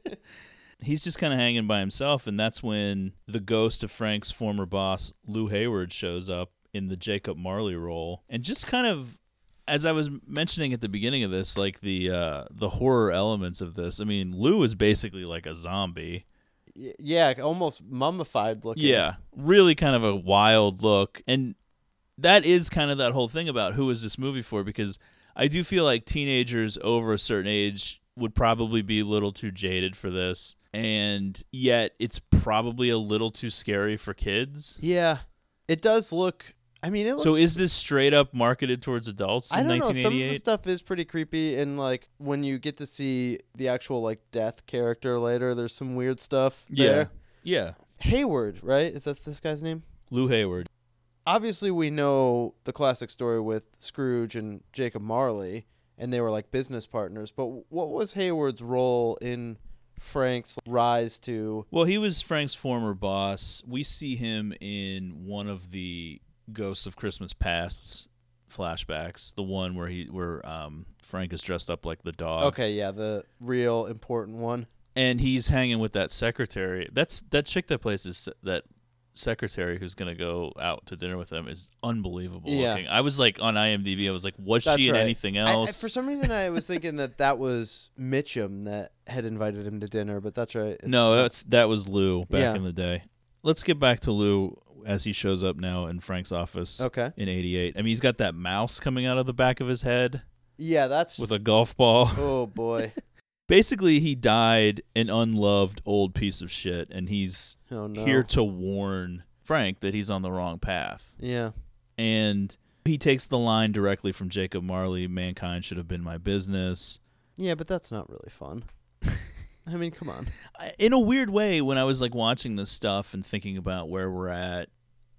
Speaker 7: He's just kind of hanging by himself, and that's when the ghost of Frank's former boss, Lou Hayward, shows up in the Jacob Marley role, and just kind of, as I was mentioning at the beginning of this, like the uh, the horror elements of this. I mean, Lou is basically like a zombie.
Speaker 8: Y- yeah, almost mummified looking.
Speaker 7: Yeah, really kind of a wild look. And that is kind of that whole thing about who is this movie for because I do feel like teenagers over a certain age would probably be a little too jaded for this. And yet it's probably a little too scary for kids.
Speaker 8: Yeah. It does look I mean it looks
Speaker 7: So is this straight up marketed towards adults in
Speaker 8: I don't know. Some of the stuff is pretty creepy, and like when you get to see the actual like death character later, there's some weird stuff
Speaker 7: Yeah.
Speaker 8: there.
Speaker 7: Yeah.
Speaker 8: Hayward, right? Is that this guy's name?
Speaker 7: Lou Hayward.
Speaker 8: Obviously, we know the classic story with Scrooge and Jacob Marley, and they were like business partners. But what was Hayward's role in Frank's rise to?
Speaker 7: Well, he was Frank's former boss. We see him in one of the Ghosts of Christmas Pasts flashbacks, the one where he where um, Frank is dressed up like the dog.
Speaker 8: Okay, yeah, the real important one.
Speaker 7: And he's hanging with that secretary. That's that chick that plays this that secretary who's gonna go out to dinner with them is unbelievable
Speaker 8: Yeah.
Speaker 7: looking. I was like on IMDb. I was like, was
Speaker 8: That's
Speaker 7: she in
Speaker 8: right.
Speaker 7: anything
Speaker 8: I- I-
Speaker 7: else?
Speaker 8: for some reason, I was thinking that that was Mitchum that had invited him to dinner, but that's right. It's
Speaker 7: no, that's that was Lou back
Speaker 8: Yeah.
Speaker 7: in the day. Let's get back to Lou as he shows up now in Frank's office.
Speaker 8: Okay.
Speaker 7: In '88, I mean, he's got that mouse coming out of the back of his head
Speaker 8: yeah, that's
Speaker 7: with a golf ball. [laughs]
Speaker 8: oh boy. [laughs]
Speaker 7: Basically, he died an unloved old piece of shit, and he's
Speaker 8: Oh, no.
Speaker 7: here to warn Frank that he's on the wrong path.
Speaker 8: Yeah.
Speaker 7: And he takes the line directly from Jacob Marley mankind should have been my business.
Speaker 8: Yeah, but that's not really fun. [laughs] I mean, come on.
Speaker 7: In a weird way, when I was like watching this stuff and thinking about where we're at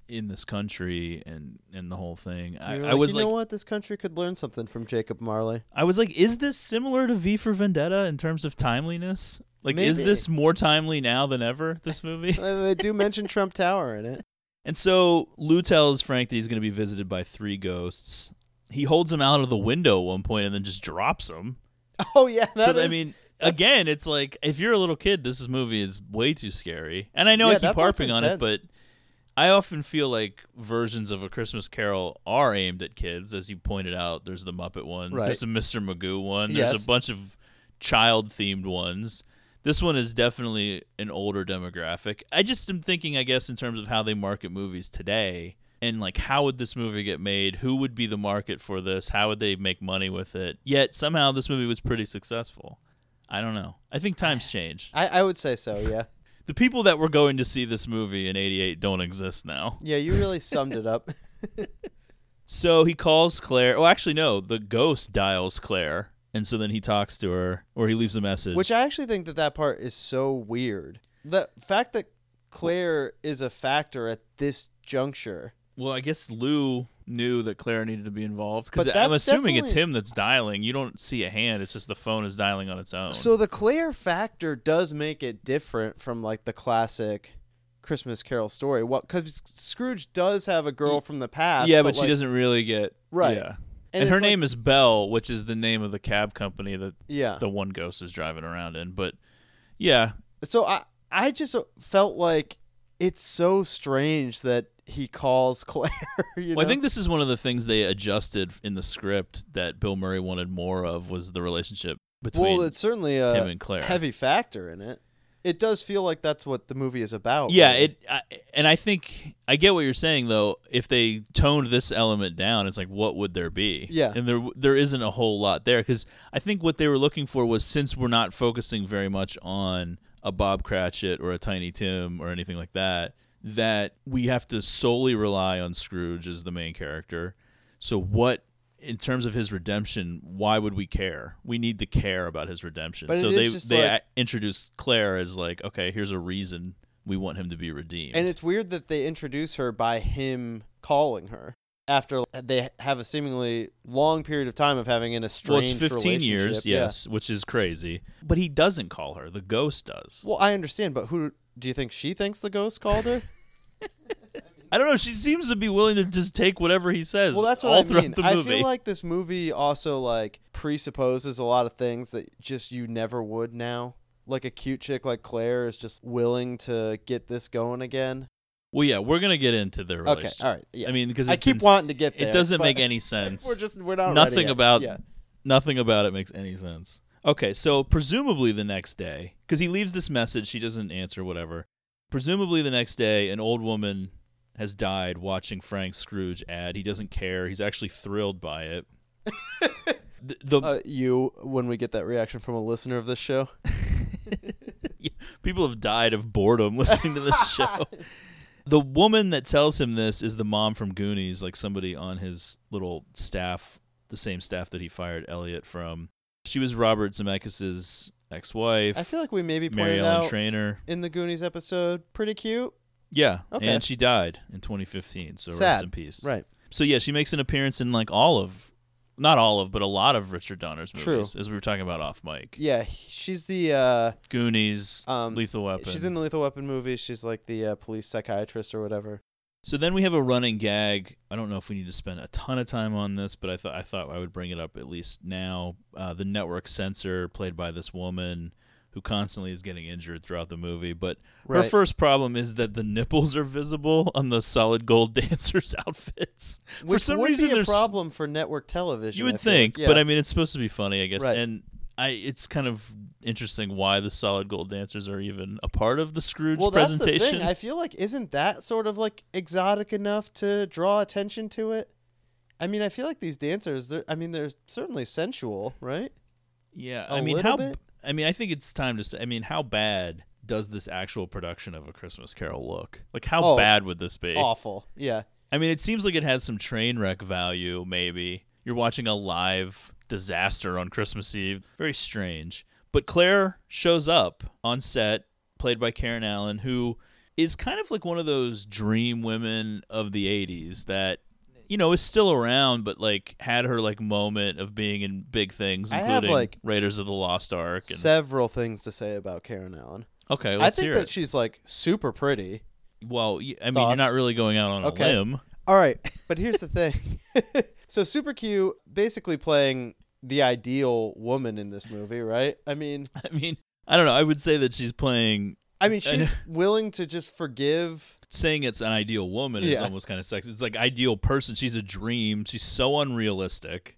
Speaker 7: in this country and and the whole thing, I,
Speaker 8: You're
Speaker 7: I was like
Speaker 8: you
Speaker 7: like,
Speaker 8: know what? This country could learn something from Jacob Marley.
Speaker 7: I was like, is this similar to V for Vendetta in terms of timeliness? Like, is this more timely now than ever? This movie. [laughs]
Speaker 8: They do mention Trump Tower in it.
Speaker 7: And so Lou tells Frank that he's going to be visited by three ghosts. He holds him out of the window at one point and then just drops him. [laughs]
Speaker 8: Oh yeah,
Speaker 7: so
Speaker 8: that
Speaker 7: I mean, again, it's like if you're a little kid, this movie is way too scary. And I know
Speaker 8: Yeah,
Speaker 7: I keep harping on it, but I often feel like versions of A Christmas Carol are aimed at kids, as you pointed out. There's the Muppet one.
Speaker 8: Right.
Speaker 7: There's a Mr. Magoo one. There's
Speaker 8: Yes.
Speaker 7: a bunch of child themed ones. This one is definitely an older demographic. I just am thinking, I guess, in terms of how they market movies today, and like how would this movie get made? Who would be the market for this? How would they make money with it? Yet somehow this movie was pretty successful. I don't know. I think times [sighs] change.
Speaker 8: I, I would say so. Yeah. [laughs]
Speaker 7: The people that were going to see this movie in '88 don't exist now.
Speaker 8: Yeah, you really summed it up. [laughs] [laughs]
Speaker 7: So he calls Claire. Oh, actually, no. The ghost dials Claire, and so then he talks to her, or he leaves a message.
Speaker 8: Which I actually think that that part is so weird. The fact that Claire is a factor at this juncture.
Speaker 7: Well, I guess Lou knew that Claire needed to be involved because
Speaker 8: But
Speaker 7: I'm
Speaker 8: that's
Speaker 7: assuming it's
Speaker 8: definitely-
Speaker 7: him that's dialing. You don't see a hand; it's just the phone is dialing on its own.
Speaker 8: So the Claire factor does make it different from like the classic Christmas Carol story. What because Scrooge does have a girl from the past.
Speaker 7: yeah, but, she
Speaker 8: like-
Speaker 7: doesn't really get
Speaker 8: Right.
Speaker 7: Yeah,
Speaker 8: And
Speaker 7: and, her
Speaker 8: it's like-
Speaker 7: name is Belle, which is the name of the cab company that
Speaker 8: Yeah.
Speaker 7: the one ghost is driving around in. But yeah,
Speaker 8: So I I just felt like it's so strange that he calls [laughs] Claire. You
Speaker 7: Well, I think this is one of the things they adjusted in the script that Bill Murray wanted more of was the relationship between
Speaker 8: well, it's certainly a
Speaker 7: him and Claire.
Speaker 8: heavy factor in it. It does feel like that's what the movie is about.
Speaker 7: Yeah,
Speaker 8: really.
Speaker 7: it I, and I think I get what you're saying though. If they toned this element down, it's like what would there be?
Speaker 8: Yeah.
Speaker 7: and there there isn't a whole lot there because I think what they were looking for was since we're not focusing very much on a Bob Cratchit or a Tiny Tim or anything like that, that we have to solely rely on Scrooge as the main character. So what? In terms of his redemption, why would we care? We need to care about his redemption.
Speaker 8: But
Speaker 7: so they they
Speaker 8: like-
Speaker 7: introduced Claire as like, okay, here's a reason we want him to be redeemed.
Speaker 8: And it's weird that they introduce her by him calling her after they have a seemingly long period of time of having an
Speaker 7: well,
Speaker 8: estranged
Speaker 7: it's 15 years,
Speaker 8: relationship. Yeah.
Speaker 7: yes, which is crazy. But he doesn't call her. The ghost does.
Speaker 8: Well, I understand, but who do you think she thinks the ghost called her? [laughs]
Speaker 7: I don't know. She seems to be willing to just take whatever he says.
Speaker 8: well, that's what
Speaker 7: all
Speaker 8: I
Speaker 7: throughout
Speaker 8: mean. I feel like this movie also like presupposes a lot of things that just you never would now. Like a cute chick like Claire is just willing to get this going again.
Speaker 7: Well, yeah, we're gonna get into their
Speaker 8: Okay,
Speaker 7: relationship.
Speaker 8: all right, yeah.
Speaker 7: I mean, because
Speaker 8: I keep wanting to get there,
Speaker 7: It doesn't
Speaker 8: but
Speaker 7: make any [laughs] sense.
Speaker 8: we're just- we're not ready
Speaker 7: nothing
Speaker 8: yet.
Speaker 7: about
Speaker 8: Yeah.
Speaker 7: nothing about it makes any sense. Okay, so presumably the next day, because he leaves this message, she doesn't answer, whatever. Presumably the next day, an old woman has died watching Frank Scrooge ad. He doesn't care. He's actually thrilled by it. [laughs] the, the
Speaker 8: Uh, you when we get that reaction from a listener of this show. [laughs]
Speaker 7: people have died of boredom listening to this show. The woman that tells him this is the mom from Goonies, like somebody on his little staff, the same staff that he fired Elliot from. She was Robert Zemeckis's ex-wife.
Speaker 8: I feel like we maybe
Speaker 7: Mary
Speaker 8: pointed
Speaker 7: Ellen
Speaker 8: out
Speaker 7: Trainor.
Speaker 8: in the Goonies episode. Pretty cute.
Speaker 7: Yeah,
Speaker 8: Okay.
Speaker 7: and she died in 2015. So rest in peace.
Speaker 8: Right.
Speaker 7: So yeah, she makes an appearance in like all of, not all of, but a lot of Richard Donner's
Speaker 8: True.
Speaker 7: movies, as we were talking about off mic.
Speaker 8: Yeah, she's the uh,
Speaker 7: Goonies,
Speaker 8: um,
Speaker 7: Lethal Weapon.
Speaker 8: She's in the Lethal Weapon movies. She's like the uh, police psychiatrist or whatever.
Speaker 7: So then we have a running gag. I don't know if we need to spend a ton of time on this, but I thought I thought I would bring it up at least now. Uh, the network censor, played by this woman who constantly is getting injured throughout the movie, but her first problem is that the nipples are visible on the solid gold [laughs] dancers' outfits. For
Speaker 8: Which
Speaker 7: some
Speaker 8: would
Speaker 7: reason,
Speaker 8: be a problem for network television.
Speaker 7: you would think,
Speaker 8: Yeah.
Speaker 7: but I mean, it's supposed to be funny, I guess.
Speaker 8: Right.
Speaker 7: And I, it's kind of interesting why the solid gold dancers are even a part of the Scrooge
Speaker 8: well, that's
Speaker 7: presentation.
Speaker 8: the thing. I feel like isn't that sort of like exotic enough to draw attention to it? I mean, I feel like these dancers. I mean, they're certainly sensual, right?
Speaker 7: Yeah,
Speaker 8: A
Speaker 7: I mean, how?
Speaker 8: bit?
Speaker 7: I mean, I think it's time to say. I mean, how bad does this actual production of a Christmas Carol look? Like, how
Speaker 8: Oh,
Speaker 7: bad would this be?
Speaker 8: Awful. Yeah.
Speaker 7: I mean, it seems like it has some train wreck value. Maybe you're watching a live disaster on Christmas Eve. Very strange. But Claire shows up on set, played by Karen Allen, who is kind of like one of those dream women of the '80s that you know is still around, but like had her like moment of being in big things,
Speaker 8: I have,
Speaker 7: including
Speaker 8: like,
Speaker 7: Raiders of the Lost Ark. And,
Speaker 8: Several things to say about Karen Allen.
Speaker 7: Okay,
Speaker 8: I think that
Speaker 7: it.
Speaker 8: she's like super pretty.
Speaker 7: well, I mean, you're not really going out on
Speaker 8: Okay.
Speaker 7: a limb.
Speaker 8: All right, but here's the thing. [laughs] so super cute, basically playing the ideal woman in this movie, right? I mean, [laughs]
Speaker 7: I mean, I don't know. I would say that she's playing.
Speaker 8: I mean, she's [laughs] willing to just forgive.
Speaker 7: Saying it's an ideal woman is
Speaker 8: Yeah.
Speaker 7: almost kind of sexy. It's like ideal person. She's a dream. She's so unrealistic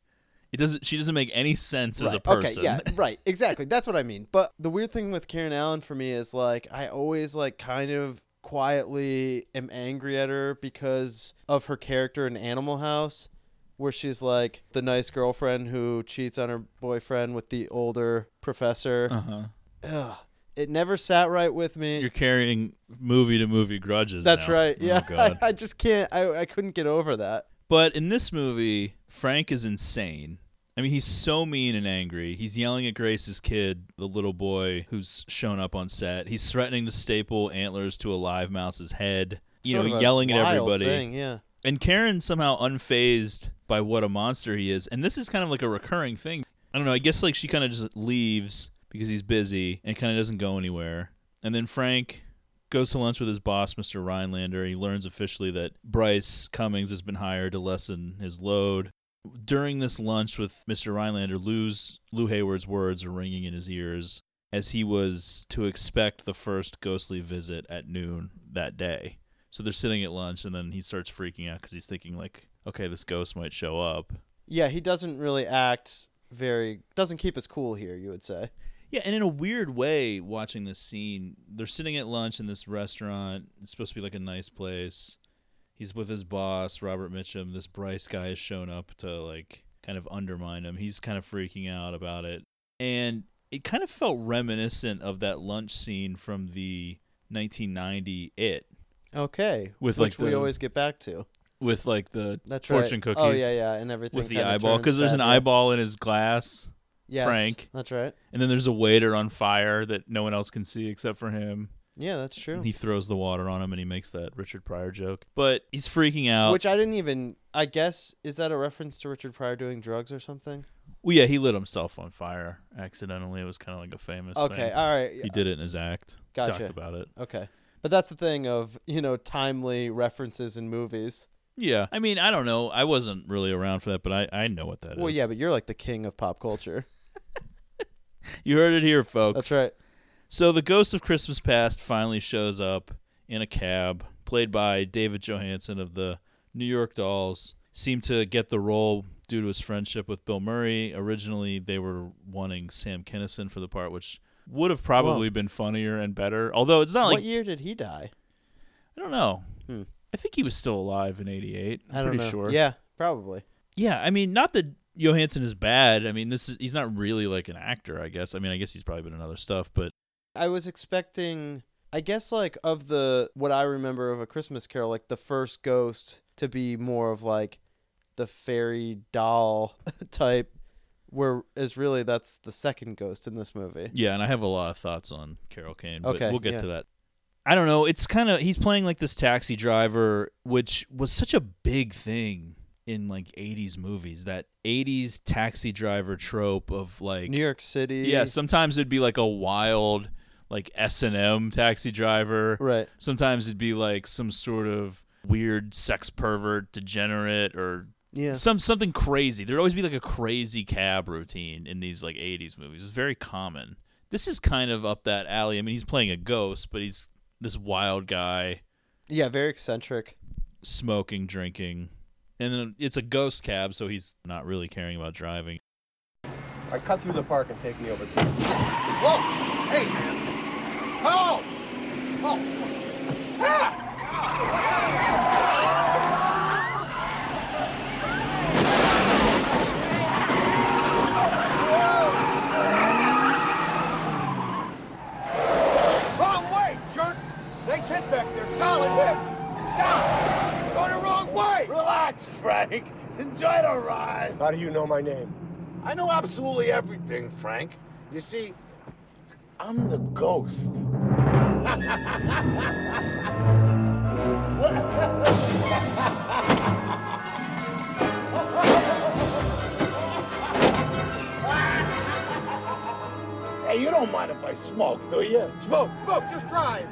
Speaker 7: It doesn't. She doesn't make any sense as a person.
Speaker 8: Okay, yeah, right, [laughs] exactly. That's what I mean. But the weird thing with Karen Allen for me is like I always like kind of quietly am angry at her because of her character in Animal House, where she's like the nice girlfriend who cheats on her boyfriend with the older professor.
Speaker 7: Uh-huh.
Speaker 8: Ugh. It never sat right with me.
Speaker 7: You're carrying movie to movie grudges.
Speaker 8: That's
Speaker 7: now.
Speaker 8: right.
Speaker 7: Oh,
Speaker 8: Yeah,
Speaker 7: God.
Speaker 8: I, [laughs] I just can't. I I couldn't get over that.
Speaker 7: But in this movie, Frank is insane. I mean, he's so mean and angry. He's yelling at Grace's kid, the little boy who's shown up on set. He's threatening to staple antlers to a live mouse's head. You
Speaker 8: Sort
Speaker 7: know, yelling at everybody.
Speaker 8: thing, yeah.
Speaker 7: And Karen somehow unfazed by what a monster he is. And this is kind of like a recurring thing. I don't know. I guess like she kind of just leaves because he's busy and kind of doesn't go anywhere. And then Frank goes to lunch with his boss, Mr. Rhinelander. He learns officially that Bryce Cummings has been hired to lessen his load. During this lunch with Mr. Rhinelander, Lou's, Lou Hayward's words are ringing in his ears as he was to expect the first ghostly visit at noon that day. So they're sitting at lunch, and then he starts freaking out because he's thinking, like, okay, this ghost might show up.
Speaker 8: Yeah, he doesn't really act very. Doesn't keep his cool here. You would say.
Speaker 7: Yeah, and in a weird way, watching this scene, they're sitting at lunch in this restaurant. It's supposed to be like a nice place. He's with his boss, Robert Mitchum. This Bryce guy has shown up to like kind of undermine him. He's kind of freaking out about it. And it kind of felt reminiscent of that lunch scene from the 1990 It
Speaker 8: Okay.
Speaker 7: With,
Speaker 8: which
Speaker 7: like,
Speaker 8: we
Speaker 7: the-
Speaker 8: always get back to.
Speaker 7: with like the
Speaker 8: That's
Speaker 7: fortune
Speaker 8: right.
Speaker 7: Oh, cookies.
Speaker 8: Oh, yeah, yeah, and everything
Speaker 7: with the eyeball because there's an eyeball in his glass.
Speaker 8: Yes,
Speaker 7: Frank.
Speaker 8: that's right.
Speaker 7: And then there's a waiter on fire that no one else can see except for him.
Speaker 8: Yeah, that's true.
Speaker 7: He throws the water on him and he makes that Richard Pryor joke. But he's freaking out.
Speaker 8: Which I didn't even. I guess is that a reference to Richard Pryor doing drugs or something?
Speaker 7: well, yeah, he lit himself on fire accidentally. It was kind of like a famous.
Speaker 8: Okay,
Speaker 7: thing.
Speaker 8: all right.
Speaker 7: He did it in his act.
Speaker 8: Gotcha.
Speaker 7: Talked about it.
Speaker 8: Okay, but that's the thing of you know timely references in movies.
Speaker 7: Yeah, I mean, I don't know. I wasn't really around for that, but I, I know what that is.
Speaker 8: Well, yeah, but you're like the king of pop culture. [laughs]
Speaker 7: You heard it here, folks.
Speaker 8: That's right.
Speaker 7: So the ghost of Christmas Past finally shows up in a cab, played by David Johansen of the New York Dolls. Seemed to get the role due to his friendship with Bill Murray. Originally, they were wanting Sam Kinison for the part, which would have probably
Speaker 8: Whoa.
Speaker 7: been funnier and better. Although it's not like
Speaker 8: what year did he die?
Speaker 7: I don't know.
Speaker 8: Hmm.
Speaker 7: I think he was still alive in '88. I'm
Speaker 8: I don't
Speaker 7: pretty
Speaker 8: know.
Speaker 7: sure.
Speaker 8: Yeah, probably.
Speaker 7: Yeah, I mean, not that Johansen is bad. I mean, this is he's not really like an actor. I guess. I mean, I guess he's probably been in other stuff, but
Speaker 8: I was expecting, I guess, like of the what I remember of a Christmas Carol, like the first ghost to be more of like the fairy doll [laughs] type, whereas really that's the second ghost in this movie.
Speaker 7: Yeah, and I have a lot of thoughts on Carol Kane, but
Speaker 8: Okay,
Speaker 7: we'll get
Speaker 8: yeah.
Speaker 7: to that. I don't know. It's kind of he's playing like this taxi driver, which was such a big thing in like 80s movies. That 80s taxi driver trope of like
Speaker 8: New York City.
Speaker 7: Yeah, sometimes it'd be like a wild like S&M taxi driver.
Speaker 8: Right.
Speaker 7: Sometimes it'd be like some sort of weird sex pervert degenerate or
Speaker 8: Yeah.
Speaker 7: some something crazy. There'd always be like a crazy cab routine in these like 80s movies. It's very common. This is kind of up that alley. I mean, he's playing a ghost, but he's this wild guy
Speaker 8: Yeah, very eccentric.
Speaker 7: smoking, drinking. And then it's a ghost cab, so he's not really caring about driving.
Speaker 2: I cut through the park and take me over to. Whoa! Hey, man! Oh! Oh! Ah! Wrong way, jerk! Nice hit back there, solid hit! Down! Going the wrong way!
Speaker 9: Relax, Frank. [laughs] Enjoy the ride.
Speaker 2: How do you know my name?
Speaker 9: I know absolutely everything, Frank. You see, I'm the ghost. [laughs] hey, you don't mind if I smoke, do you?
Speaker 2: Smoke, smoke, just drive!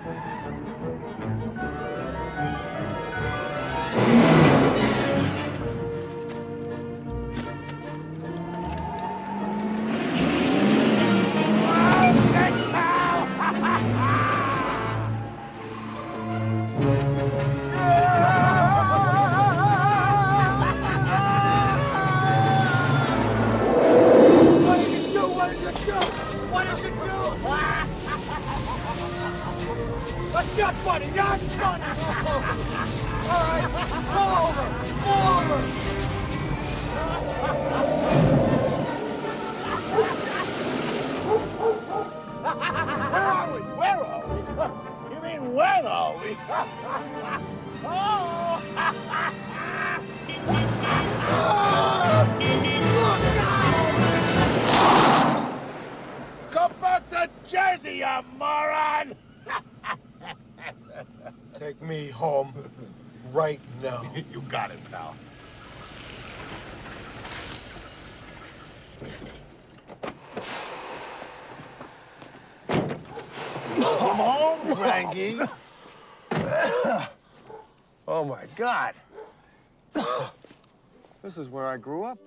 Speaker 2: This is where I grew up.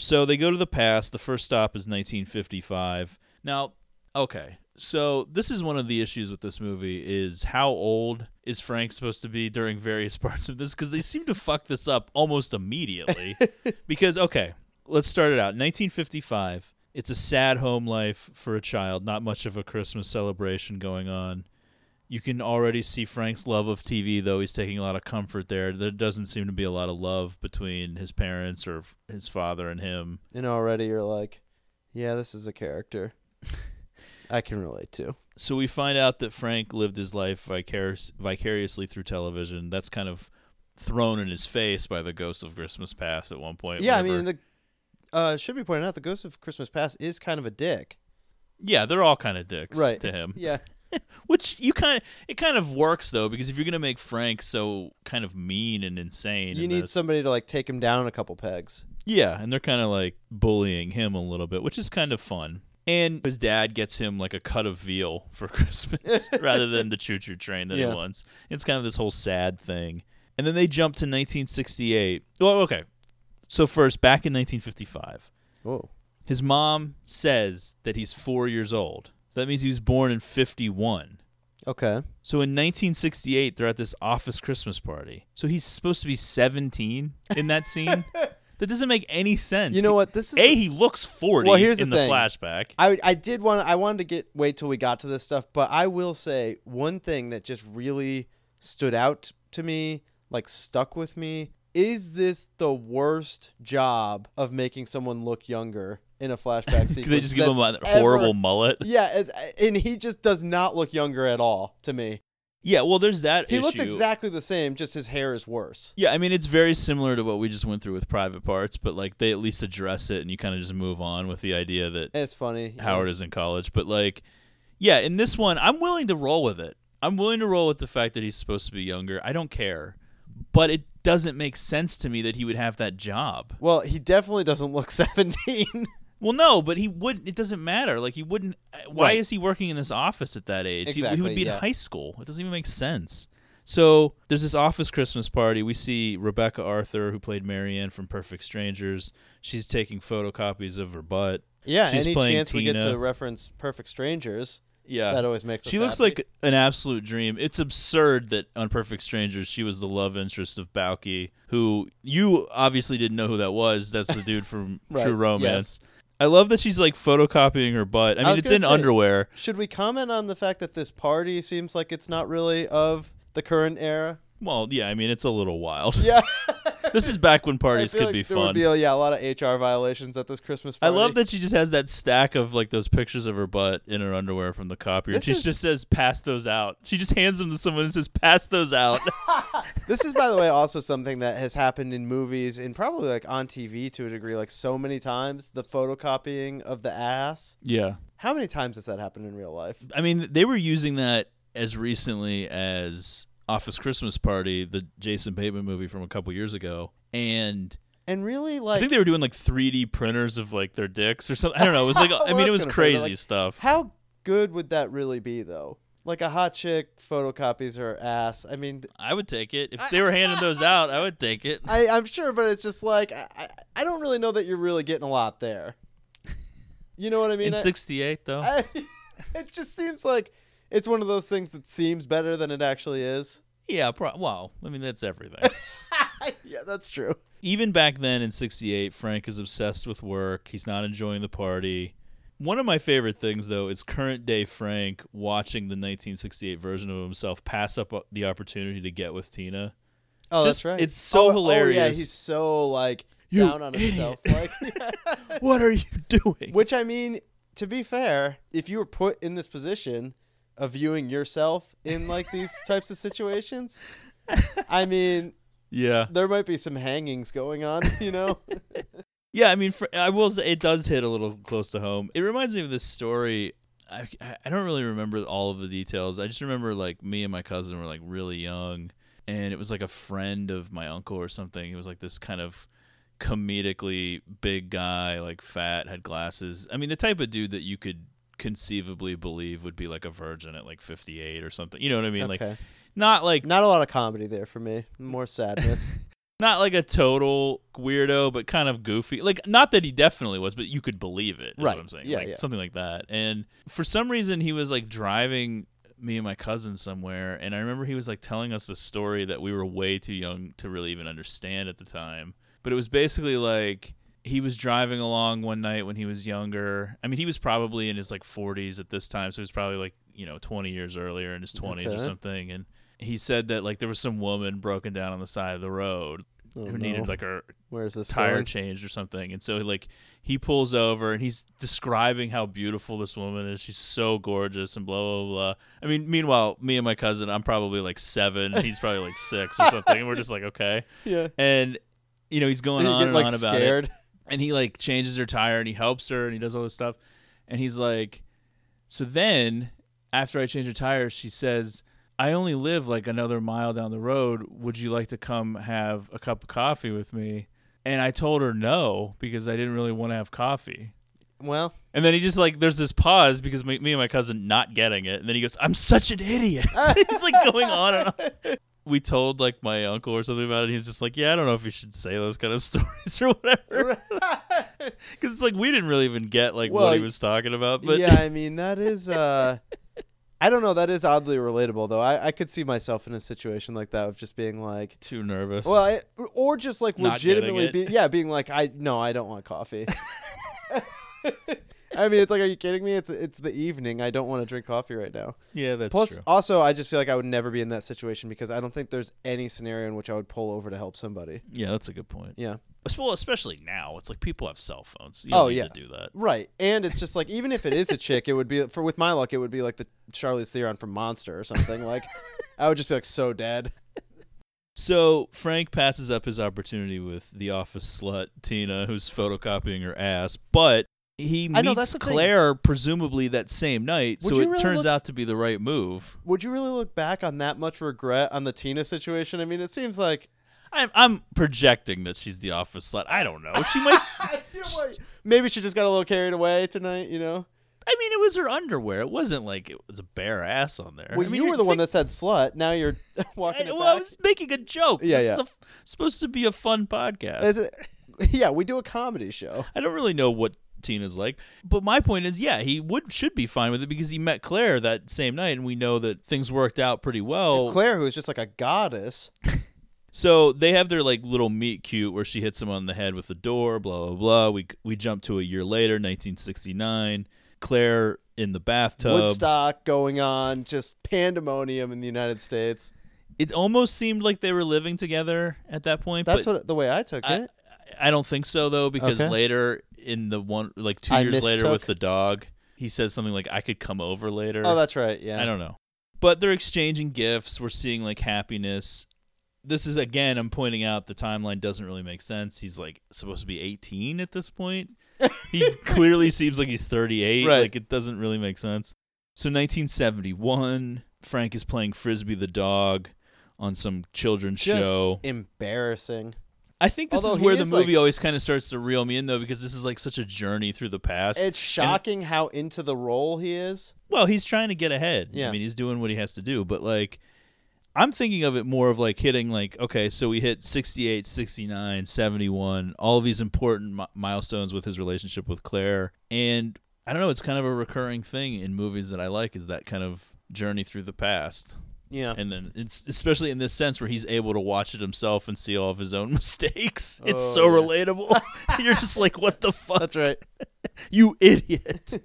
Speaker 7: So they go to the past. The first stop is 1955. Now, okay. So this is one of the issues with this movie is how old is Frank supposed to be during various [laughs] parts of this because they seem to fuck this up almost immediately. [laughs] because okay, let's start it out. 1955. It's a sad home life for a child, not much of a Christmas celebration going on. You can already see Frank's love of TV, though he's taking a lot of comfort there. There doesn't seem to be a lot of love between his parents or his father and him.
Speaker 8: And already you're like, yeah, this is a character [laughs] I can relate to.
Speaker 7: So we find out that Frank lived his life vicarious, vicariously through television. That's kind of thrown in his face by the Ghost of Christmas Past at one point.
Speaker 8: Yeah, I mean, the uh, should be pointed out the Ghost of Christmas Past is kind of a dick.
Speaker 7: yeah, they're all kind of dicks
Speaker 8: Right.
Speaker 7: to him. [laughs]
Speaker 8: Yeah. [laughs]
Speaker 7: Which you kind of it kind of works though because if you're gonna make Frank so kind of mean and insane,
Speaker 8: You
Speaker 7: in
Speaker 8: need
Speaker 7: this-
Speaker 8: somebody to like take him down a couple pegs.
Speaker 7: Yeah, and they're kind of like bullying him a little bit, which is kind of fun. And his dad gets him like a cut of veal for [laughs] Christmas [laughs] rather than the choo choo train that
Speaker 8: Yeah.
Speaker 7: he wants. It's kind of this whole sad thing. And then they jump to 1968. Well, okay. So, first, back in 1955,
Speaker 8: Whoa.
Speaker 7: his mom says that he's four years old. So that means he was born in 51.
Speaker 8: Okay.
Speaker 7: So in 1968, they're at this office Christmas party. So he's supposed to be 17 in that scene. [laughs] that doesn't make any sense.
Speaker 8: You know what? This is
Speaker 7: a
Speaker 8: the-
Speaker 7: he looks 40
Speaker 8: Well, here's
Speaker 7: in
Speaker 8: the
Speaker 7: the,
Speaker 8: thing.
Speaker 7: flashback.
Speaker 8: I I did want I wanted to get wait till we got to this stuff, but I will say one thing that just really stood out to me, like stuck with me, is this the worst job of making someone look younger in a flashback [laughs] sequence?
Speaker 7: they just give him a horrible
Speaker 8: ever-
Speaker 7: mullet.
Speaker 8: Yeah, and he just does not look younger at all to me.
Speaker 7: Yeah, well, there's that
Speaker 8: He
Speaker 7: issue.
Speaker 8: looks exactly the same, just his hair is worse.
Speaker 7: Yeah, I mean it's very similar to what we just went through with Private Parts, but like they at least address it and you kind of just move on with the idea that
Speaker 8: It's funny.
Speaker 7: Howard is in college, but like, yeah, in this one, I'm willing to roll with it. I'm willing to roll with the fact that he's supposed to be younger. I don't care, but it doesn't make sense to me that he would have that job.
Speaker 8: Well, he definitely doesn't look [laughs] 17.
Speaker 7: Well, no, but he wouldn't. It doesn't matter. Like he wouldn't. uh, Why
Speaker 8: Right.
Speaker 7: is he working in this office at that age? He- he, would be
Speaker 8: yeah.
Speaker 7: in high school. It doesn't even make sense. So there's this office Christmas party. We see Rebecca Arthur, who played Mary Anne from Perfect Strangers. She's taking photocopies of her butt.
Speaker 8: Yeah,
Speaker 7: She's
Speaker 8: any
Speaker 7: playing
Speaker 8: chance we get to reference Perfect Strangers,
Speaker 7: Yeah,
Speaker 8: that always makes
Speaker 7: She looks
Speaker 8: happy.
Speaker 7: like an absolute dream. It's absurd that on Perfect Strangers she was the love interest of Balki, who you obviously didn't know who that was. That's the dude from [laughs]
Speaker 8: Right,
Speaker 7: True Romance. I love that she's like photocopying her butt. I mean,
Speaker 8: was
Speaker 7: it's in
Speaker 8: say,
Speaker 7: underwear.
Speaker 8: Should we comment on the fact that this party seems like it's not really of the current era?
Speaker 7: Well, yeah, I mean, it's a little wild.
Speaker 8: Yeah. [laughs]
Speaker 7: this is back when [laughs] parties could
Speaker 8: like
Speaker 7: be
Speaker 8: there
Speaker 7: fun.
Speaker 8: would be uh, yeah, a lot of HR violations at this Christmas
Speaker 7: I love that she just has that stack of like those pictures of her butt in her underwear from the copier.
Speaker 8: This
Speaker 7: she
Speaker 8: is-
Speaker 7: just says, "Pass those out." She just hands them to someone and says, "Pass those out." [laughs]
Speaker 8: this is, by the way, also something that has happened in movies and probably like on TV to a degree, like so many times. The photocopying of the ass.
Speaker 7: yeah.
Speaker 8: How many times has that happened in real life?
Speaker 7: I mean, they were using that as recently as Office Christmas Party, the Jason Bateman movie from a couple years ago, and
Speaker 8: And really, like I
Speaker 7: think they were doing like 3D printers of like their dicks or something. I don't know. It was like, [laughs] I mean, it was crazy
Speaker 8: like,
Speaker 7: stuff.
Speaker 8: How good would that really be, though? Like a hot chick photocopies her ass. I mean,
Speaker 7: I would take it if they were handing [laughs] those out. I would take it.
Speaker 8: I, I'm sure, but it's just like I, I- don't really know that you're really getting a lot there. [laughs] You know what I mean?
Speaker 7: In
Speaker 8: I-
Speaker 7: '68, though.
Speaker 8: I, it just seems like it's one of those things that seems better than it actually is.
Speaker 7: yeah. Pro- well, I mean, that's everything. [laughs]
Speaker 8: yeah, that's true.
Speaker 7: even back then in 68 frank is obsessed with work he's not enjoying the party one of my favorite things though is current day frank watching the 1968 version of himself pass up uh, the opportunity to get with tina
Speaker 8: Oh,
Speaker 7: Just-
Speaker 8: that's right.
Speaker 7: it's so
Speaker 8: Oh,
Speaker 7: hilarious
Speaker 8: Oh, yeah, he's so like
Speaker 7: You
Speaker 8: down on himself. Like, [laughs] [laughs]
Speaker 7: what are you doing
Speaker 8: which I mean, to be fair, if you were put in this position of viewing yourself in like these [laughs] types of situations, I mean,
Speaker 7: yeah
Speaker 8: there might be some hangings going on. [laughs] You know? [laughs]
Speaker 7: yeah i mean fr- i will say it does hit a little close to home it reminds me of this story I, I don't really remember all of the details. I just remember like me and my cousin were like really young, and it was like a friend of my uncle or something. He was like this kind of comedically big guy, like fat, had glasses. I mean, the type of dude that you could conceivably believe would be like a virgin at like 58 or something. You know what I mean? Like not like
Speaker 8: Not a lot of comedy there for me. More sadness. [laughs]
Speaker 7: not like a total weirdo, but kind of goofy. Like not that he definitely was, but you could believe it.
Speaker 8: Right.
Speaker 7: what I'm saying.
Speaker 8: Yeah,
Speaker 7: like,
Speaker 8: yeah.
Speaker 7: Something like that. And for some reason, he was like driving me and my cousin somewhere, and I remember he was like telling us this story that we were way too young to really even understand at the time. But it was basically like he was driving along one night when he was younger. I mean, he was probably in his like 40s at this time, so he was probably like you know 20 years earlier in his 20s or something, and he said that like there was some woman broken down on the side of the road
Speaker 8: Oh,
Speaker 7: who needed like her
Speaker 8: Where's this
Speaker 7: tire
Speaker 8: going?
Speaker 7: changed or something and so like he pulls over and he's describing how beautiful this woman is she's so gorgeous and blah blah blah i mean meanwhile me and my cousin i'm probably like seven he's probably like six or something and we're just like okay [laughs]
Speaker 8: Yeah.
Speaker 7: and you know he's going on
Speaker 8: get,
Speaker 7: and
Speaker 8: like,
Speaker 7: on about
Speaker 8: scared.
Speaker 7: it and he like changes her tire and he helps her and he does all this stuff and he's like so then after i change her tire she says I only live like another mile down the road. Would you like to come have a cup of coffee with me? And I told her no because I didn't really want to have coffee.
Speaker 8: Well,
Speaker 7: And then he just like there's this pause because me, me and my cousin not getting it, and then he goes, "I'm such an idiot." [laughs] He's like going on and on. We told like my uncle or something about it. He was just like, "Yeah, I don't know if you should say those kind of [laughs] stories or whatever," [laughs] [laughs] because it's like we didn't really even get like
Speaker 8: Well,
Speaker 7: what he was talking about. But
Speaker 8: yeah, I mean that is uh I don't know, that is oddly relatable though. I, I could see myself in a situation like that of just being like
Speaker 7: too nervous.
Speaker 8: Well, I, or just like
Speaker 7: Not
Speaker 8: legitimately
Speaker 7: it.
Speaker 8: be, yeah, being like I no, I don't want coffee. I mean, it's like, are you kidding me? It's it's the evening. I don't want to drink coffee right now.
Speaker 7: Yeah, that's
Speaker 8: Plus,
Speaker 7: true.
Speaker 8: also, I just feel like I would never be in that situation because I don't think there's any scenario in which I would pull over to help somebody.
Speaker 7: yeah, that's a good point.
Speaker 8: Yeah.
Speaker 7: Well, especially now, it's like people have cell phones. You oh, don't
Speaker 8: oh
Speaker 7: need
Speaker 8: yeah,
Speaker 7: to do that.
Speaker 8: Right, and it's just like [laughs] even if it is a chick, it would be for with my luck, it would be like the Charlize Theron from Monster or something. Like, I would just be like so dead.
Speaker 7: So Frank passes up his opportunity with the office slut Tina, who's photocopying her ass, but he
Speaker 8: I know,
Speaker 7: meets
Speaker 8: that's.
Speaker 7: Claire presumably that same night.
Speaker 8: Would
Speaker 7: so
Speaker 8: you
Speaker 7: it
Speaker 8: really
Speaker 7: turns
Speaker 8: look-
Speaker 7: out to be the right move.
Speaker 8: Would you really look back on that much regret on the Tina situation? I mean, it seems like
Speaker 7: I'm, I'm projecting that she's the office slut. I don't know. She might. [laughs]
Speaker 8: maybe she just got a little carried away tonight. You know.
Speaker 7: I mean, it was her underwear. It wasn't like it was a bare ass on there.
Speaker 8: Well,
Speaker 7: I mean,
Speaker 8: you were the one that said slut. Now you're [laughs] walking
Speaker 7: I,
Speaker 8: it
Speaker 7: well, I was making a joke.
Speaker 8: Yeah,
Speaker 7: this
Speaker 8: yeah.
Speaker 7: Is a supposed to be a fun podcast.
Speaker 8: Is it- [laughs] yeah, we do a comedy show.
Speaker 7: I don't really know what Tina's like, but my point is, yeah, he would should be fine with it because he met Claire that same night, and we know that things worked out pretty well.
Speaker 8: Claire, who is just like a goddess. [laughs]
Speaker 7: So they have their like little meet cute where she hits him on the head with the door, blah blah blah. We we jump to a year later, 1969. Claire in the bathtub.
Speaker 8: Woodstock going on, just pandemonium in the United States.
Speaker 7: It almost seemed like they were living together at that point.
Speaker 8: That's what the way I took
Speaker 7: I,
Speaker 8: it.
Speaker 7: I don't think so though, because
Speaker 8: Okay.
Speaker 7: later in the one like two
Speaker 8: I
Speaker 7: years later
Speaker 8: mistook.
Speaker 7: with the dog, he says something like, "I could come over later."
Speaker 8: Oh, that's right. Yeah.
Speaker 7: I don't know. But they're exchanging gifts. We're seeing like happiness. This is again, I'm pointing out the timeline doesn't really make sense. He's like supposed to be 18 at this point. he [laughs] clearly seems like he's 38.
Speaker 8: Right.
Speaker 7: Like it doesn't really make sense. So 1971, Frank is playing frisbee the dog on some children's
Speaker 8: Just
Speaker 7: show.
Speaker 8: embarrassing.
Speaker 7: I think this
Speaker 8: Although
Speaker 7: is where the
Speaker 8: is,
Speaker 7: movie
Speaker 8: like-
Speaker 7: always kind of starts to reel me in though because this is like such a journey through the past.
Speaker 8: It's
Speaker 7: And-
Speaker 8: shocking how into the role he is.
Speaker 7: Well, he's trying to get ahead.
Speaker 8: Yeah.
Speaker 7: I mean, he's doing what he has to do, but like I'm thinking of it more of like hitting like okay, so we hit 68, 69, 71, all of these important mi- milestones with his relationship with Claire and I don't know, it's kind of a recurring thing in movies that I like is that kind of journey through the past.
Speaker 8: Yeah.
Speaker 7: And then it's especially in this sense where he's able to watch it himself and see all of his own [laughs] mistakes. It's
Speaker 8: Oh,
Speaker 7: so
Speaker 8: yeah.
Speaker 7: relatable. [laughs] [laughs] You're just like, what the fuck?
Speaker 8: That's right.
Speaker 7: you idiot.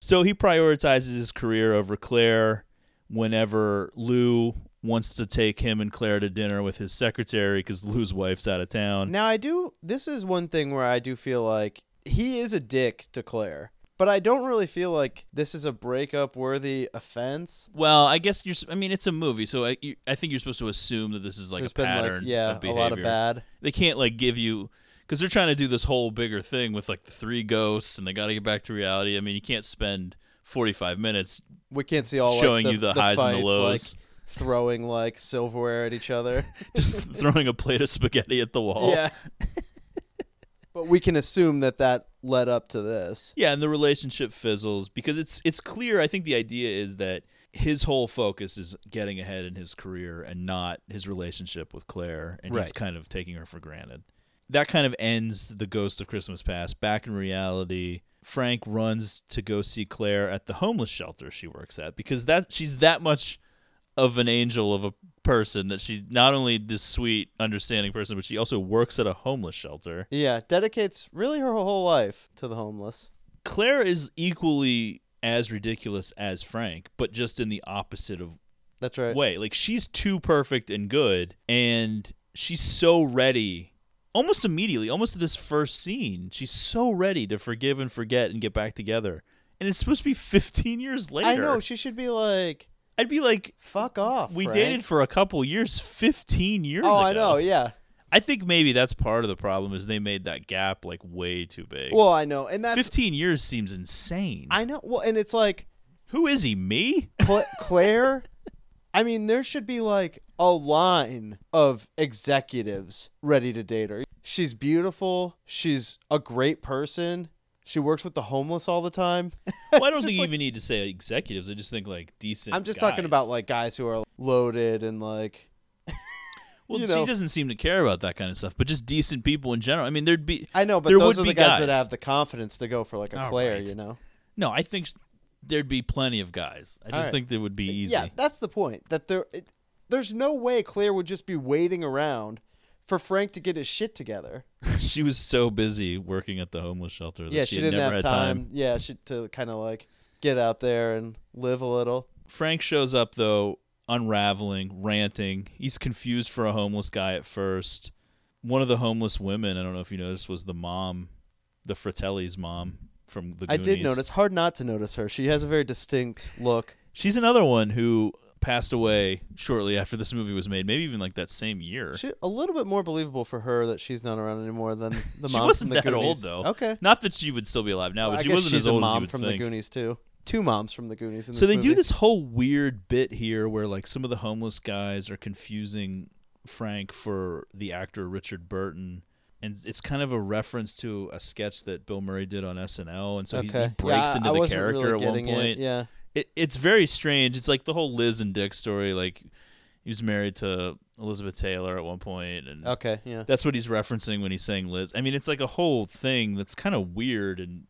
Speaker 7: so he prioritizes his career over Claire whenever Lou wants to take him and Claire to dinner with his secretary because Lou's wife's out of town.
Speaker 8: Now I do. This is one thing where I do feel like he is a dick to Claire, but I don't really feel like this is a breakup worthy offense.
Speaker 7: Well, I guess you're. I mean, it's a movie, so I, you, I think you're supposed to assume that this is like
Speaker 8: There's
Speaker 7: a
Speaker 8: been, like,
Speaker 7: pattern.
Speaker 8: yeah, a lot of bad.
Speaker 7: They can't like give you because they're trying to do this whole bigger thing with like the three ghosts, and they got to get back to reality. I mean, you can't spend 45 minutes
Speaker 8: We can't see all like,
Speaker 7: showing
Speaker 8: the-
Speaker 7: you the,
Speaker 8: the
Speaker 7: highs and the lows.
Speaker 8: like throwing like silverware at each other. [laughs]
Speaker 7: just throwing a plate of spaghetti at the wall.
Speaker 8: Yeah. [laughs] but we can assume that that led up to this.
Speaker 7: Yeah, and the relationship fizzles because it's it's clear. I think the idea is that his whole focus is getting ahead in his career and not his relationship with Claire, and he's kind of taking her for granted. That kind of ends the Ghost of Christmas Past. Back in reality, Frank runs to go see Claire at the homeless shelter she works at because that she's that much of an angel of a person that she's not only this sweet, understanding person, but she also works at a homeless shelter.
Speaker 8: Yeah, dedicates really her whole life to the homeless.
Speaker 7: Claire is equally as ridiculous as Frank, but just in the opposite of
Speaker 8: That's right.
Speaker 7: way. Like she's too perfect and good, and she's so ready, almost immediately, almost at this first scene. She's so ready to forgive and forget and get back together, and it's supposed to be [laughs] 15 years later.
Speaker 8: I know she should be like
Speaker 7: I'd be like,
Speaker 8: fuck off.
Speaker 7: we
Speaker 8: Frank."
Speaker 7: dated for a couple years, 15 years
Speaker 8: Oh,
Speaker 7: ago.
Speaker 8: I know. Yeah.
Speaker 7: I think maybe that's part of the problem is they made that gap like way too big.
Speaker 8: Well, I know, and that's
Speaker 7: 15 years seems insane.
Speaker 8: I know. Well, and it's like
Speaker 7: Who is he? Me?
Speaker 8: Cla- Claire. I mean, there should be like a line of executives ready to date her. She's beautiful. She's a great person. She works with the homeless all the time.
Speaker 7: Well, I [laughs] don't think you
Speaker 8: like-
Speaker 7: even need to say executives. I just think like decent.
Speaker 8: I'm just talking about like guys who are loaded and like. [laughs]
Speaker 7: Well,
Speaker 8: you
Speaker 7: she doesn't seem to care about that kind of stuff, but just decent people in general. I mean, there'd be.
Speaker 8: I know, but
Speaker 7: there
Speaker 8: those
Speaker 7: would
Speaker 8: are the
Speaker 7: be
Speaker 8: guys, that have the confidence to go for like a
Speaker 7: All
Speaker 8: Claire,
Speaker 7: right.
Speaker 8: you know.
Speaker 7: No, I think there'd be plenty of guys. I just
Speaker 8: right.
Speaker 7: think that would be easy.
Speaker 8: Yeah, that's the point. That there, it, there's no way Claire would just be waiting around for Frank to get his shit together. [laughs]
Speaker 7: she was so busy working at the homeless shelter that
Speaker 8: yeah,
Speaker 7: she,
Speaker 8: she, didn't have
Speaker 7: had
Speaker 8: time. Yeah, she to kind of like get out there and live a little.
Speaker 7: Frank shows up though, unraveling, ranting. He's confused for a homeless guy at first. One of the homeless women, I don't know if you noticed, was the mom, the Fratelli's mom from the.
Speaker 8: I did
Speaker 7: Goonies.
Speaker 8: notice. Hard not to notice her. She has a very distinct look.
Speaker 7: She's another one who passed away shortly after this movie was made, maybe even like that same year.
Speaker 8: She, a little bit more believable for her that she's not around anymore than [laughs] the mom
Speaker 7: wasn't
Speaker 8: from the
Speaker 7: that old
Speaker 8: Goonies.
Speaker 7: though.
Speaker 8: Okay.
Speaker 7: Not that she would still be alive now,
Speaker 8: Well,
Speaker 7: but
Speaker 8: I
Speaker 7: she
Speaker 8: guess
Speaker 7: wasn't
Speaker 8: she's
Speaker 7: as old
Speaker 8: a
Speaker 7: as you
Speaker 8: mom
Speaker 7: would
Speaker 8: from
Speaker 7: think.
Speaker 8: the Goonies too. Two moms from the Goonies. In
Speaker 7: So they do this whole weird bit here where like some of the homeless guys are confusing Frank for the actor Richard Burton. And it's kind of a reference to a sketch that Bill Murray did on SNL, and so he- he,
Speaker 8: Okay.
Speaker 7: breaks
Speaker 8: Yeah,
Speaker 7: into
Speaker 8: I
Speaker 7: the character
Speaker 8: really
Speaker 7: at one
Speaker 8: getting it,
Speaker 7: point.
Speaker 8: yeah.
Speaker 7: It, it's very strange. It's like the whole Liz and Dick story. Like he was married to Elizabeth Taylor at one point, and
Speaker 8: Okay, yeah.
Speaker 7: that's what he's referencing when he's saying Liz. I mean, it's like a whole thing that's kind of weird, and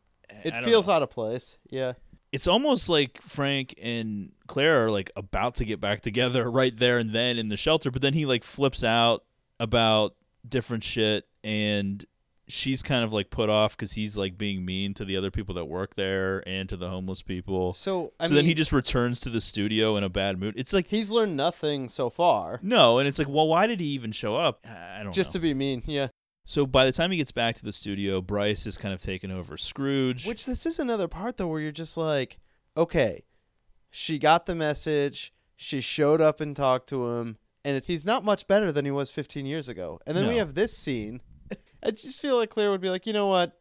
Speaker 8: It feels
Speaker 7: know.
Speaker 8: out of place. Yeah.
Speaker 7: It's almost like Frank and Claire are like about to get back together [laughs] right there and then in the shelter, but then he like flips out about different shit and she's kind of like put off because he's like being mean to the other people that work there and to the homeless people.
Speaker 8: So, I
Speaker 7: so then he just returns to the studio in a bad mood. It's like
Speaker 8: He's learned nothing so far.
Speaker 7: no, and it's like, well, why did he even show up? I don't
Speaker 8: Just
Speaker 7: know.
Speaker 8: to be mean, yeah.
Speaker 7: So by the time he gets back to the studio, Bryce is kind of taken over Scrooge.
Speaker 8: Which this is another part though where you're just like, okay, she got the message, she showed up and talked to him, and it's, he's not much better than he was 15 years ago. And then we have this scene. I just feel like Claire would be like, you know what?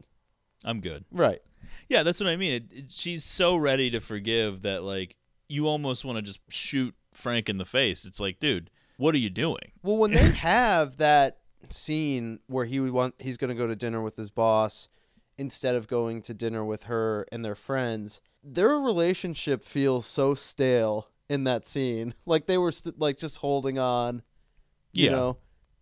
Speaker 7: I'm good.
Speaker 8: Right.
Speaker 7: Yeah, that's what I mean. It, it, she's so ready to forgive that like you almost want to just shoot Frank in the face. It's like, dude, what are you doing?
Speaker 8: Well, when they [laughs] have that scene where he would want he's going to go to dinner with his boss instead of going to dinner with her and their friends, their relationship feels so stale in that scene. [laughs] Like they were st- like just holding on. You
Speaker 7: Yeah.
Speaker 8: know.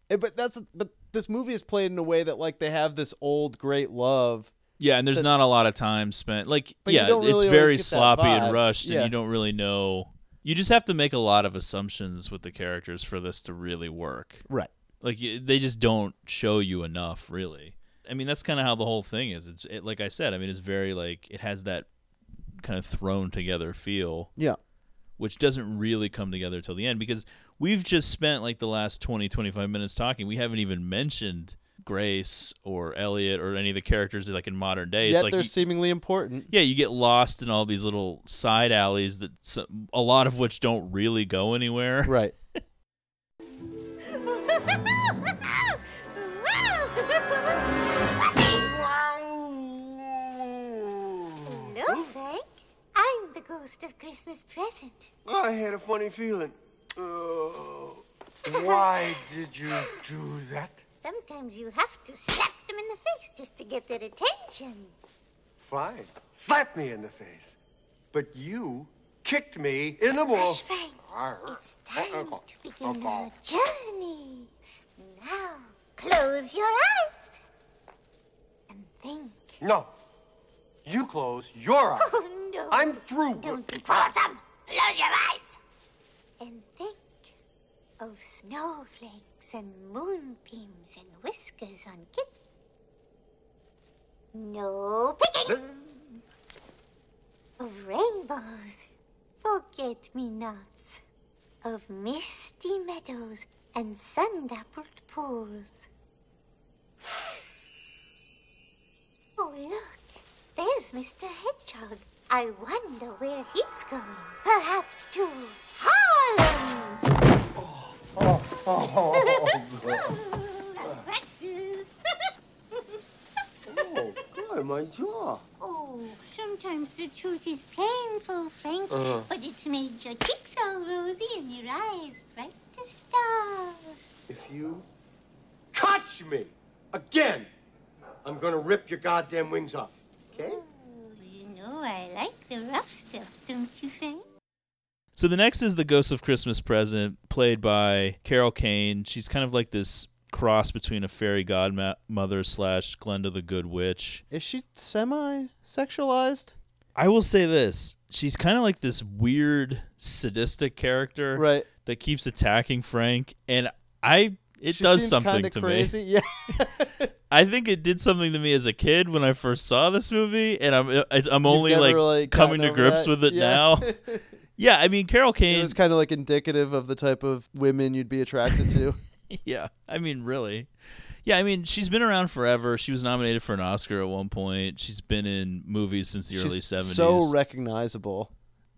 Speaker 8: Eh, But that's but this movie is played in a way that like they have this old great love.
Speaker 7: Yeah, and there's
Speaker 8: that-
Speaker 7: not a lot of time spent. Like, yeah,
Speaker 8: really
Speaker 7: it's very sloppy and rushed,
Speaker 8: Yeah.
Speaker 7: and you don't really know. You just have to make a lot of assumptions with the characters for this to really work.
Speaker 8: Right.
Speaker 7: Like they just don't show you enough, really. I mean, that's kind of how the whole thing is. It's it, like I said. I mean, it's very like it has that kind of thrown together feel.
Speaker 8: Yeah.
Speaker 7: Which doesn't really come together till the end because we've just spent like the last 20, 25 minutes talking. We haven't even mentioned Grace or Elliot or any of the characters like in modern day.
Speaker 8: Yet
Speaker 7: it's like
Speaker 8: they're
Speaker 7: you-
Speaker 8: seemingly important.
Speaker 7: yeah, you get lost in all these little side alleys that some, a lot of which don't really go anywhere. [laughs]
Speaker 8: Right.
Speaker 16: Hello, Frank. I'm the ghost of
Speaker 5: Christmas present.
Speaker 2: I had a funny feeling. Uh, why did you do that?
Speaker 5: Sometimes you have to slap them in the face just to get their attention.
Speaker 2: Fine. Slap me in the face. But you kicked me in the.
Speaker 5: Frank. It's time uh, uh, to begin uh, the journey. Now, close your eyes and think.
Speaker 2: No. You close your eyes.
Speaker 5: Oh, no.
Speaker 2: I'm through.
Speaker 5: Don't be quarrelsome. Close your eyes of snowflakes and moonbeams and whiskers on Kit. No picking. of rainbows, forget-me-nots, of misty meadows and sun-dappled pools. Oh, look, there's Mr. Hedgehog. I wonder where he's going. Perhaps to Harlem.
Speaker 2: Oh, oh, oh, God, my jaw.
Speaker 5: Oh, sometimes the truth is painful, Frank,
Speaker 2: Uh-huh.
Speaker 5: but it's made your cheeks all rosy and your eyes bright as stars.
Speaker 2: If you touch me again, I'm gonna rip your goddamn wings off. Okay?
Speaker 5: You know I like the rough stuff, don't you, Frank?
Speaker 7: So the next is the Ghost of Christmas Present, played by Carol Kane. She's kind of like this cross between a fairy godmother slash Glenda the Good Witch.
Speaker 8: Is she semi-sexualized?
Speaker 7: I will say this: she's kind of like this weird, sadistic character,
Speaker 8: right?
Speaker 7: That keeps attacking Frank, and I it
Speaker 8: She
Speaker 7: does something to
Speaker 8: crazy.
Speaker 7: me. [laughs]
Speaker 8: Yeah.
Speaker 7: I think it did something to me as a kid when I first saw this movie, and I'm I'm only like
Speaker 8: really
Speaker 7: coming to grips
Speaker 8: that?
Speaker 7: with it
Speaker 8: Yeah.
Speaker 7: now. [laughs] yeah, I mean Carol Kane.
Speaker 8: It was kind of like indicative of the type of women you'd be attracted to. [laughs]
Speaker 7: yeah, I mean, really. Yeah, I mean, she's been around forever. She was nominated for an Oscar at one point. She's been in movies since the early seventies.
Speaker 8: so recognizable.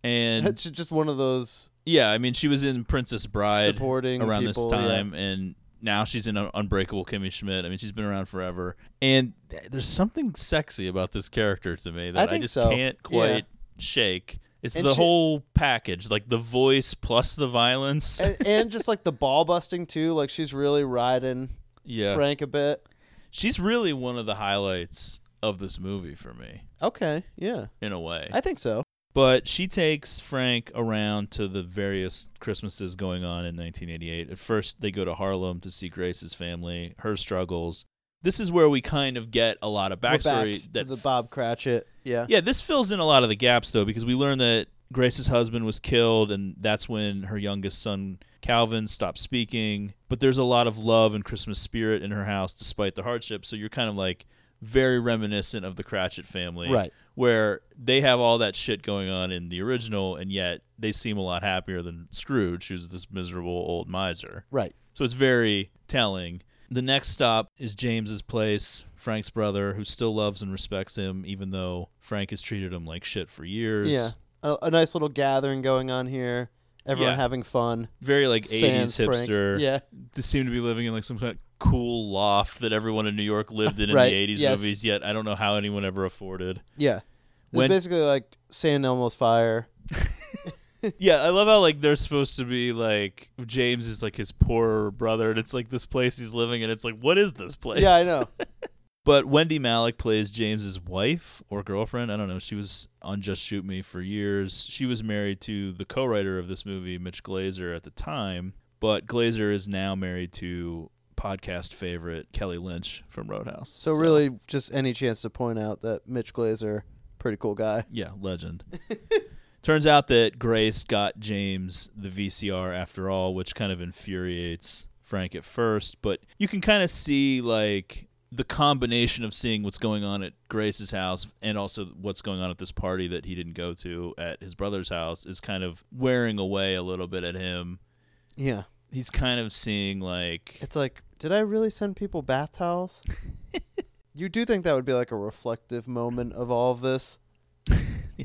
Speaker 7: and
Speaker 8: just one of those.
Speaker 7: yeah, I mean, she was in Princess Bride
Speaker 8: Supporting
Speaker 7: around
Speaker 8: people,
Speaker 7: this
Speaker 8: yeah.
Speaker 7: time, and now she's in Unbreakable Kimmy Schmidt. I mean, she's been around forever, and there's something sexy about this character to me that
Speaker 8: I
Speaker 7: I, just
Speaker 8: so.
Speaker 7: can't
Speaker 8: Yeah.
Speaker 7: quite shake. It's
Speaker 8: And
Speaker 7: the
Speaker 8: she-
Speaker 7: whole package, like the voice plus the violence. [laughs]
Speaker 8: and, and just like the ball busting too. Like she's really riding
Speaker 7: yeah,
Speaker 8: Frank a bit.
Speaker 7: she's really one of the highlights of this movie for me.
Speaker 8: Okay, yeah,
Speaker 7: in a way.
Speaker 8: I think so.
Speaker 7: But she takes Frank around to the various Christmases going on in 1988. At first, they go to Harlem to see Grace's family, her struggles. This is where we kind of get a lot of
Speaker 8: back
Speaker 7: backstory.
Speaker 8: to
Speaker 7: that
Speaker 8: the Bob Cratchit. Yeah,
Speaker 7: yeah, this fills in a lot of the gaps though, because we learn that Grace's husband was killed, and that's when her youngest son Calvin stopped speaking. But there's a lot of love and Christmas spirit in her house despite the hardship. So you're kind of like very reminiscent of the Cratchit family,
Speaker 8: Right.
Speaker 7: Where they have all that shit going on in the original, and yet they seem a lot happier than Scrooge, who's this miserable old miser.
Speaker 8: Right.
Speaker 7: So it's very telling. The next stop is James's place, Frank's brother, who still loves and respects him, even though Frank has treated him like shit for years.
Speaker 8: yeah. A, a nice little gathering going on here. Everyone
Speaker 7: Yeah.
Speaker 8: having fun.
Speaker 7: Very like
Speaker 8: Sans
Speaker 7: 80s
Speaker 8: Frank.
Speaker 7: hipster.
Speaker 8: Yeah.
Speaker 7: They seem to be living in like some kind of cool loft that everyone in New York lived in in
Speaker 8: Right,
Speaker 7: the 80s
Speaker 8: yes.
Speaker 7: movies, yet I don't know how anyone ever afforded.
Speaker 8: Yeah. It's
Speaker 7: When-
Speaker 8: basically like St. Elmo's fire. [laughs]
Speaker 7: yeah, I love how like they're supposed to be like James is like his poor brother, and it's like this place he's living and It's like, what is this place?
Speaker 8: Yeah, I know. [laughs]
Speaker 7: but Wendie Malick plays James's wife or girlfriend. I don't know. She was on Just Shoot Me for years. She was married to the co-writer of this movie, Mitch Glazer, at the time. But Glazer is now married to podcast favorite Kelly Lynch from Roadhouse.
Speaker 8: So, really, just any chance to point out that Mitch Glazer, pretty cool guy.
Speaker 7: Yeah, legend. [laughs] Turns out that Grace got James the VCR after all, which kind of infuriates Frank at first, but you can kind of see like the combination of seeing what's going on at Grace's house and also what's going on at this party that he didn't go to at his brother's house is kind of wearing away a little bit at him.
Speaker 8: Yeah.
Speaker 7: He's kind of seeing like
Speaker 8: It's like, did I really send people bath towels? [laughs] you do think that would be like a reflective moment of all of this?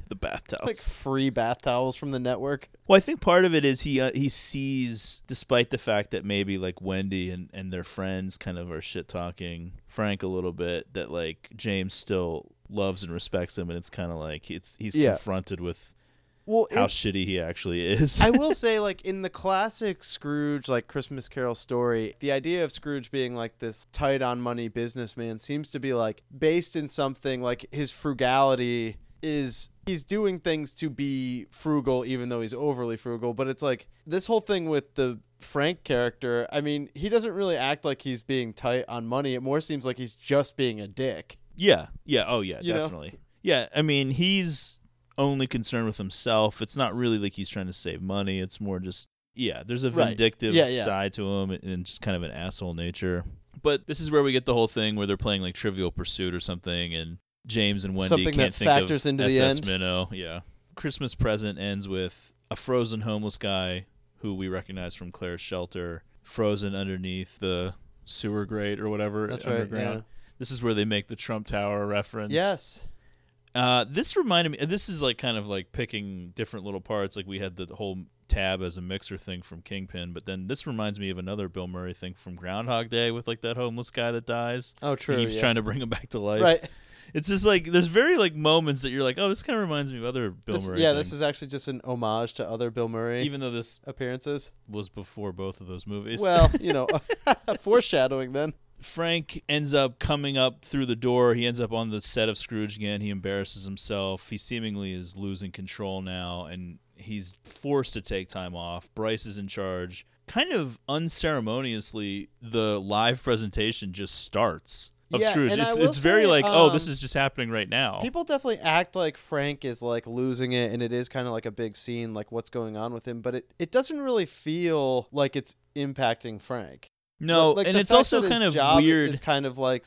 Speaker 7: The bath towels.
Speaker 8: Like free bath towels from the network?
Speaker 7: Well, I think part of it is he uh, he sees, despite the fact that maybe like Wendy and, and their friends kind of are shit talking Frank a little bit, that like James still loves and respects him, and it's kind of like it's he's
Speaker 8: Yeah.
Speaker 7: confronted with
Speaker 8: Well,
Speaker 7: how
Speaker 8: it-
Speaker 7: shitty he actually is.
Speaker 8: I will [laughs] say, like in the classic Scrooge, like Christmas Carol story, the idea of Scrooge being like this tight on money businessman seems to be like based in something like his frugality is he's doing things to be frugal even though he's overly frugal but it's like this whole thing with the Frank character I mean he doesn't really act like he's being tight on money it more seems like he's just being a dick
Speaker 7: Yeah. Yeah. Oh, yeah.
Speaker 8: You know?
Speaker 7: definitely. Yeah. I mean, he's only concerned with himself. It's not really like he's trying to save money. It's more just yeah. There's a
Speaker 8: Right.
Speaker 7: vindictive
Speaker 8: Yeah, yeah.
Speaker 7: side to him and just kind of an asshole nature. But this is where we get the whole thing where they're playing like Trivial Pursuit or something, and James and Wendy
Speaker 8: Something
Speaker 7: can't
Speaker 8: that
Speaker 7: think
Speaker 8: factors
Speaker 7: of
Speaker 8: into the
Speaker 7: SS
Speaker 8: end.
Speaker 7: Minnow. Yeah. Christmas present ends with a frozen homeless guy who we recognize from Claire's shelter, frozen underneath the sewer grate or whatever
Speaker 8: That's right,
Speaker 7: underground.
Speaker 8: yeah.
Speaker 7: This is where they make the Trump Tower reference.
Speaker 8: yes
Speaker 7: Uh, this reminded me. This is like kind of like picking different little parts. Like we had the whole tab as a mixer thing from Kingpin, but then this reminds me of another Bill Murray thing from Groundhog Day with like that homeless guy that dies.
Speaker 8: Oh, true.
Speaker 7: He keeps
Speaker 8: yeah.
Speaker 7: trying to bring him back to life.
Speaker 8: Right.
Speaker 7: It's just like there's very like moments that you're like, oh, this kind of reminds me of other Bill
Speaker 8: This-
Speaker 7: Murray.
Speaker 8: yeah
Speaker 7: things.
Speaker 8: this is actually just an homage to other Bill Murray
Speaker 7: even though this
Speaker 8: appearances
Speaker 7: was before both of those movies.
Speaker 8: well [laughs] you know [laughs] foreshadowing then
Speaker 7: Frank ends up coming up through the door. He ends up on the set of Scrooge again. He embarrasses himself. He seemingly is losing control now, and he's forced to take time off. Bryce is in charge. Kind of unceremoniously, the live presentation just starts of
Speaker 8: Yeah,
Speaker 7: Scrooge. It's it's very
Speaker 8: say,
Speaker 7: like, oh, this
Speaker 8: um,
Speaker 7: is just happening right now.
Speaker 8: People definitely act like Frank is like losing it, and it is kind of like a big scene, like what's going on with him. But it, it doesn't really feel like it's impacting Frank.
Speaker 7: No,
Speaker 8: Like,
Speaker 7: and it's also kind of weird.
Speaker 8: Is kind of like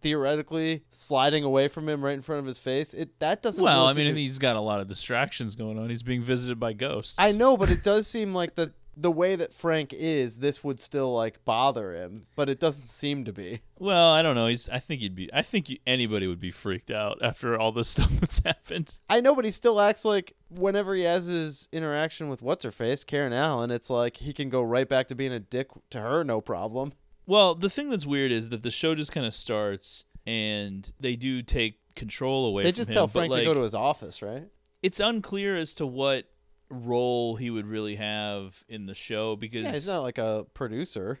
Speaker 8: theoretically sliding away from him right in front of his face. It that doesn't.
Speaker 7: well,
Speaker 8: really
Speaker 7: I mean,
Speaker 8: seem
Speaker 7: he's got a lot of distractions going on. He's being visited by ghosts.
Speaker 8: I know, but it does seem like the the way that Frank is, this would still like bother him, but it doesn't seem to be.
Speaker 7: Well, I don't know. He's. I think he'd be. I think you, anybody would be freaked out after all this [laughs] stuff that's happened.
Speaker 8: I know, but he still acts like whenever he has his interaction with what's her face, Karen Allen, it's like he can go right back to being a dick to her, no problem.
Speaker 7: Well, the thing that's weird is that the show just kind of starts and they do take control away
Speaker 8: They just
Speaker 7: him.
Speaker 8: tell Frank to go to his office, right?
Speaker 7: It's unclear as to what role he would really have in the show because
Speaker 8: Yeah, he's not like a producer.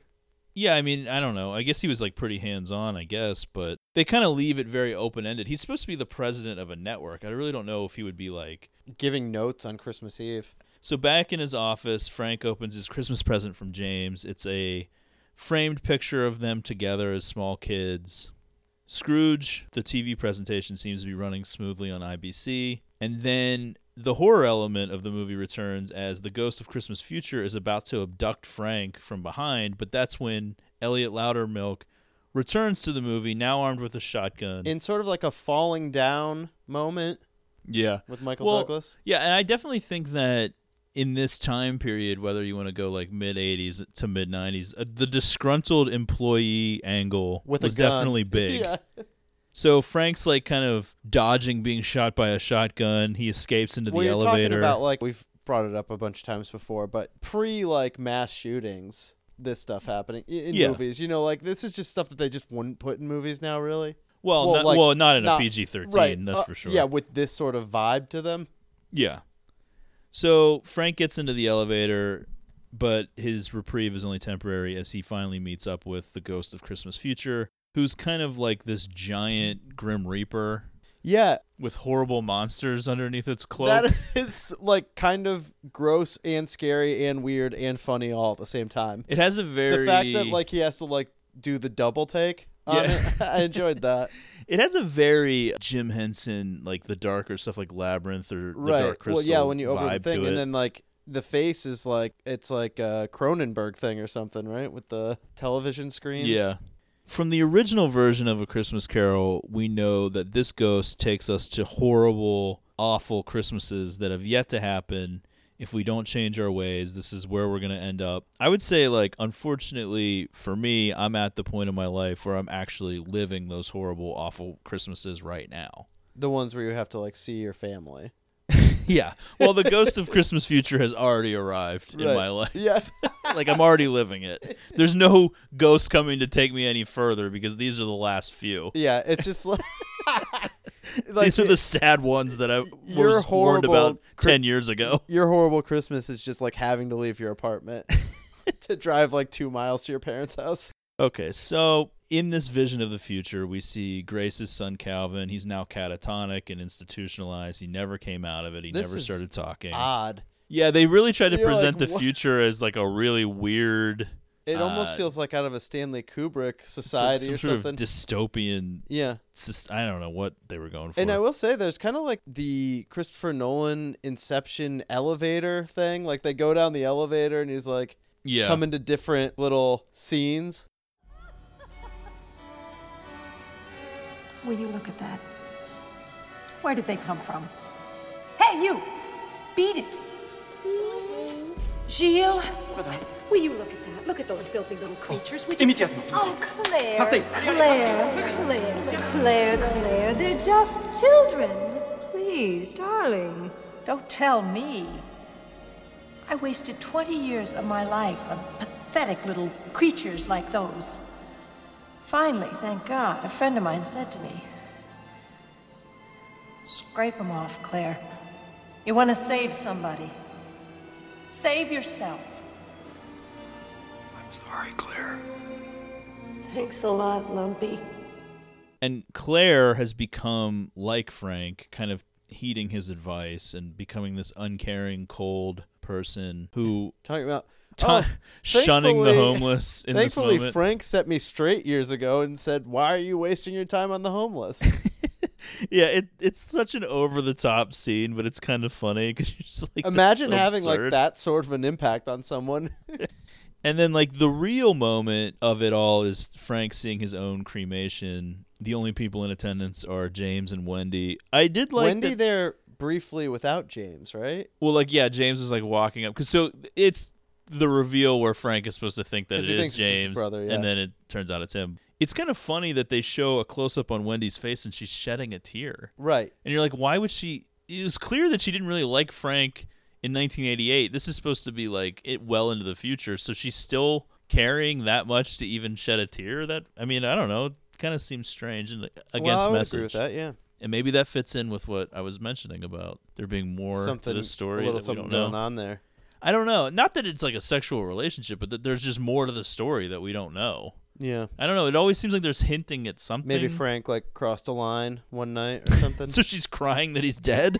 Speaker 7: Yeah, I mean, I don't know. I guess he was like pretty hands on, I guess, but they kind of leave it very open ended. He's supposed to be the president of a network. I really don't know if he would be like
Speaker 8: Giving notes on Christmas Eve.
Speaker 7: So back in his office, Frank opens his Christmas present from James. It's a framed picture of them together as small kids. Scrooge, the TV presentation seems to be running smoothly on IBC. And then the horror element of the movie returns as the ghost of Christmas Future is about to abduct Frank from behind, but that's when Elliot Loudermilk returns to the movie, now armed with a shotgun.
Speaker 8: In sort of like a falling down moment.
Speaker 7: Yeah.
Speaker 8: With Michael
Speaker 7: Well,
Speaker 8: Douglas.
Speaker 7: Yeah, and I definitely think that in this time period, whether you want to go like mid 80s to mid 90s, uh, the disgruntled employee angle
Speaker 8: With
Speaker 7: was definitely [laughs] big.
Speaker 8: Yeah.
Speaker 7: So Frank's like kind of dodging being shot by a shotgun. He escapes into
Speaker 8: well,
Speaker 7: the
Speaker 8: you're
Speaker 7: elevator.
Speaker 8: talking about like we've brought it up a bunch of times before, but pre like mass shootings, this stuff happening in
Speaker 7: Yeah.
Speaker 8: movies. You know, like this is just stuff that they just wouldn't put in movies now, really.
Speaker 7: Well, not- well, not in a PG-13,
Speaker 8: right,
Speaker 7: that's
Speaker 8: uh,
Speaker 7: for sure.
Speaker 8: Yeah, with this sort of vibe to them.
Speaker 7: Yeah. So Frank gets into the elevator, but his reprieve is only temporary as he finally meets up with the ghost of Christmas Future, who's kind of like this giant Grim Reaper.
Speaker 8: Yeah.
Speaker 7: With horrible monsters underneath its cloak.
Speaker 8: That [laughs] is like kind of gross and scary and weird and funny all at the same time.
Speaker 7: It has a very
Speaker 8: the fact that like he has to like do the double take. On
Speaker 7: Yeah.
Speaker 8: it, [laughs] I enjoyed that. [laughs]
Speaker 7: It has a very Jim Henson, like the darker stuff like Labyrinth or the
Speaker 8: right.
Speaker 7: Dark Crystal
Speaker 8: well, yeah, when you open the thing and then like the face is like it's like a Cronenberg thing or something, right? With the television screens.
Speaker 7: Yeah. From the original version of A Christmas Carol, we know that this ghost takes us to horrible, awful Christmases that have yet to happen. If we don't change our ways, this is where we're going to end up. I would say, like, unfortunately for me, I'm at the point in my life where I'm actually living those horrible, awful Christmases right now.
Speaker 8: The ones where you have to like see your family.
Speaker 7: Yeah. Well, the ghost of [laughs] Christmas Future has already arrived in
Speaker 8: Right.
Speaker 7: my life.
Speaker 8: Yeah. [laughs]
Speaker 7: like I'm already living it. There's no ghost coming to take me any further because these are the last few.
Speaker 8: Yeah, it's just like Like, [laughs]
Speaker 7: These are the sad ones that I
Speaker 8: Your
Speaker 7: was warned
Speaker 8: horrible
Speaker 7: about
Speaker 8: cri-
Speaker 7: ten years ago.
Speaker 8: Your horrible Christmas is just like having to leave your apartment to drive like two miles to your parents' house.
Speaker 7: Okay, so in this vision of the future, we see Grace's son Calvin. He's now catatonic and institutionalized. He never came out of it. He
Speaker 8: This
Speaker 7: never
Speaker 8: is
Speaker 7: started talking.
Speaker 8: Odd.
Speaker 7: Yeah, they really tried to
Speaker 8: You're
Speaker 7: present
Speaker 8: like,
Speaker 7: the
Speaker 8: "What?"
Speaker 7: future as like a really weird.
Speaker 8: It almost
Speaker 7: uh,
Speaker 8: feels like out of a Stanley Kubrick society
Speaker 7: some
Speaker 8: or
Speaker 7: sort
Speaker 8: something.
Speaker 7: of dystopian.
Speaker 8: Yeah.
Speaker 7: sus- I don't know what they were going for.
Speaker 8: And I will say, there's kind of like the Christopher Nolan Inception elevator thing. Like they go down the elevator, and he's like,
Speaker 7: Yeah.
Speaker 8: come into different little scenes.
Speaker 16: Will you look at that? Where did they come from? Hey, you! Beat it! Gilles, will you look at that? Look at those filthy little oh, creatures. Would you-
Speaker 17: Immédiatement.
Speaker 16: Oh, Claire.
Speaker 17: Partez.
Speaker 16: Claire, Claire, Claire, Claire. They're just children. Please, darling, don't tell me. I wasted 20 years of my life on pathetic little creatures like those. Finally, thank God, a friend of mine said to me, Scrape them off, Claire. You want to save somebody. Save yourself.
Speaker 1: I'm sorry, Claire.
Speaker 16: Thanks a lot, Lumpy.
Speaker 7: And Claire has become like Frank, kind of heeding his advice and becoming this uncaring, cold person who
Speaker 8: talking about
Speaker 7: ta-
Speaker 8: Oh,
Speaker 7: shunning the homeless in
Speaker 8: Thankfully,
Speaker 7: moment.
Speaker 8: Frank set me straight years ago and said, "Why are you wasting your time on the homeless?" [laughs]
Speaker 7: yeah, it it's such an over the top scene, but it's kind of funny because you're just like,
Speaker 8: Imagine
Speaker 7: so
Speaker 8: having like that sort of an impact on someone. [laughs]
Speaker 7: And then like the real moment of it all is Frank seeing his own cremation. The only people in attendance are James and Wendy. I did like
Speaker 8: Wendy
Speaker 7: that-
Speaker 8: there briefly without James, right?
Speaker 7: Well, like yeah, James is like walking up because so it's the reveal where Frank is supposed to think that it is James,
Speaker 8: brother, yeah.
Speaker 7: and then it turns out it's him. It's kind of funny that they show a close up on Wendy's face and she's shedding a tear.
Speaker 8: Right.
Speaker 7: And you're like, why would she? It was clear that she didn't really like Frank in 1988. This is supposed to be like it well into the future, so she's still carrying that much to even shed a tear. That I mean, I don't know. It kind of seems strange and against
Speaker 8: I would agree
Speaker 7: message.
Speaker 8: with that, yeah.
Speaker 7: And maybe that fits in with what I was mentioning about there being more
Speaker 8: Something-
Speaker 7: to this story
Speaker 8: a little something going on there.
Speaker 7: I don't know. Not that it's like a sexual relationship, but that there's just more to the story that we don't know.
Speaker 8: Yeah.
Speaker 7: I don't know. It always seems like there's hinting at something.
Speaker 8: Maybe Frank like crossed a line one night or something. [laughs]
Speaker 7: so she's crying that he's dead.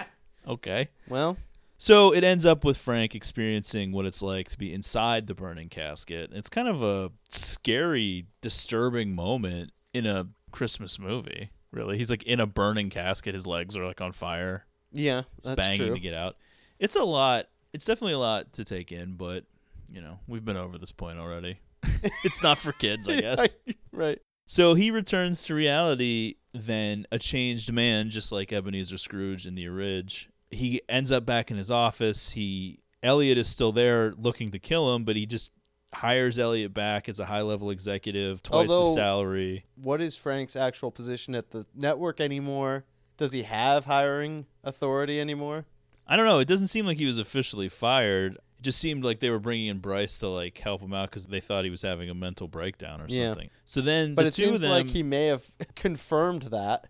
Speaker 7: [laughs] okay.
Speaker 8: Well,
Speaker 7: so it ends up with Frank experiencing what it's like to be inside the burning casket. It's kind of a scary, disturbing moment in a Christmas movie. Really, he's like in a burning casket. His legs are like on fire.
Speaker 8: Yeah, that's
Speaker 7: banging
Speaker 8: true.
Speaker 7: to get out. It's a lot. It's definitely a lot to take in, but you know we've been over this point already. [laughs] it's not for kids, I [laughs] guess. [laughs]
Speaker 8: right.
Speaker 7: So he returns to reality, then a changed man, just like Ebenezer Scrooge in the Ridge. He ends up back in his office. He Elliot is still there looking to kill him, but he just hires Elliot back as a high level executive, twice the salary.
Speaker 8: What is Frank's actual position at the network anymore? Does he have hiring authority anymore?
Speaker 7: I don't know. It doesn't seem like he was officially fired. It just seemed like they were bringing in Bryce to like help him out because they thought he was having a mental breakdown or
Speaker 8: Yeah.
Speaker 7: something. So then,
Speaker 8: But
Speaker 7: the
Speaker 8: it seems
Speaker 7: them,
Speaker 8: like he may have [laughs] confirmed that,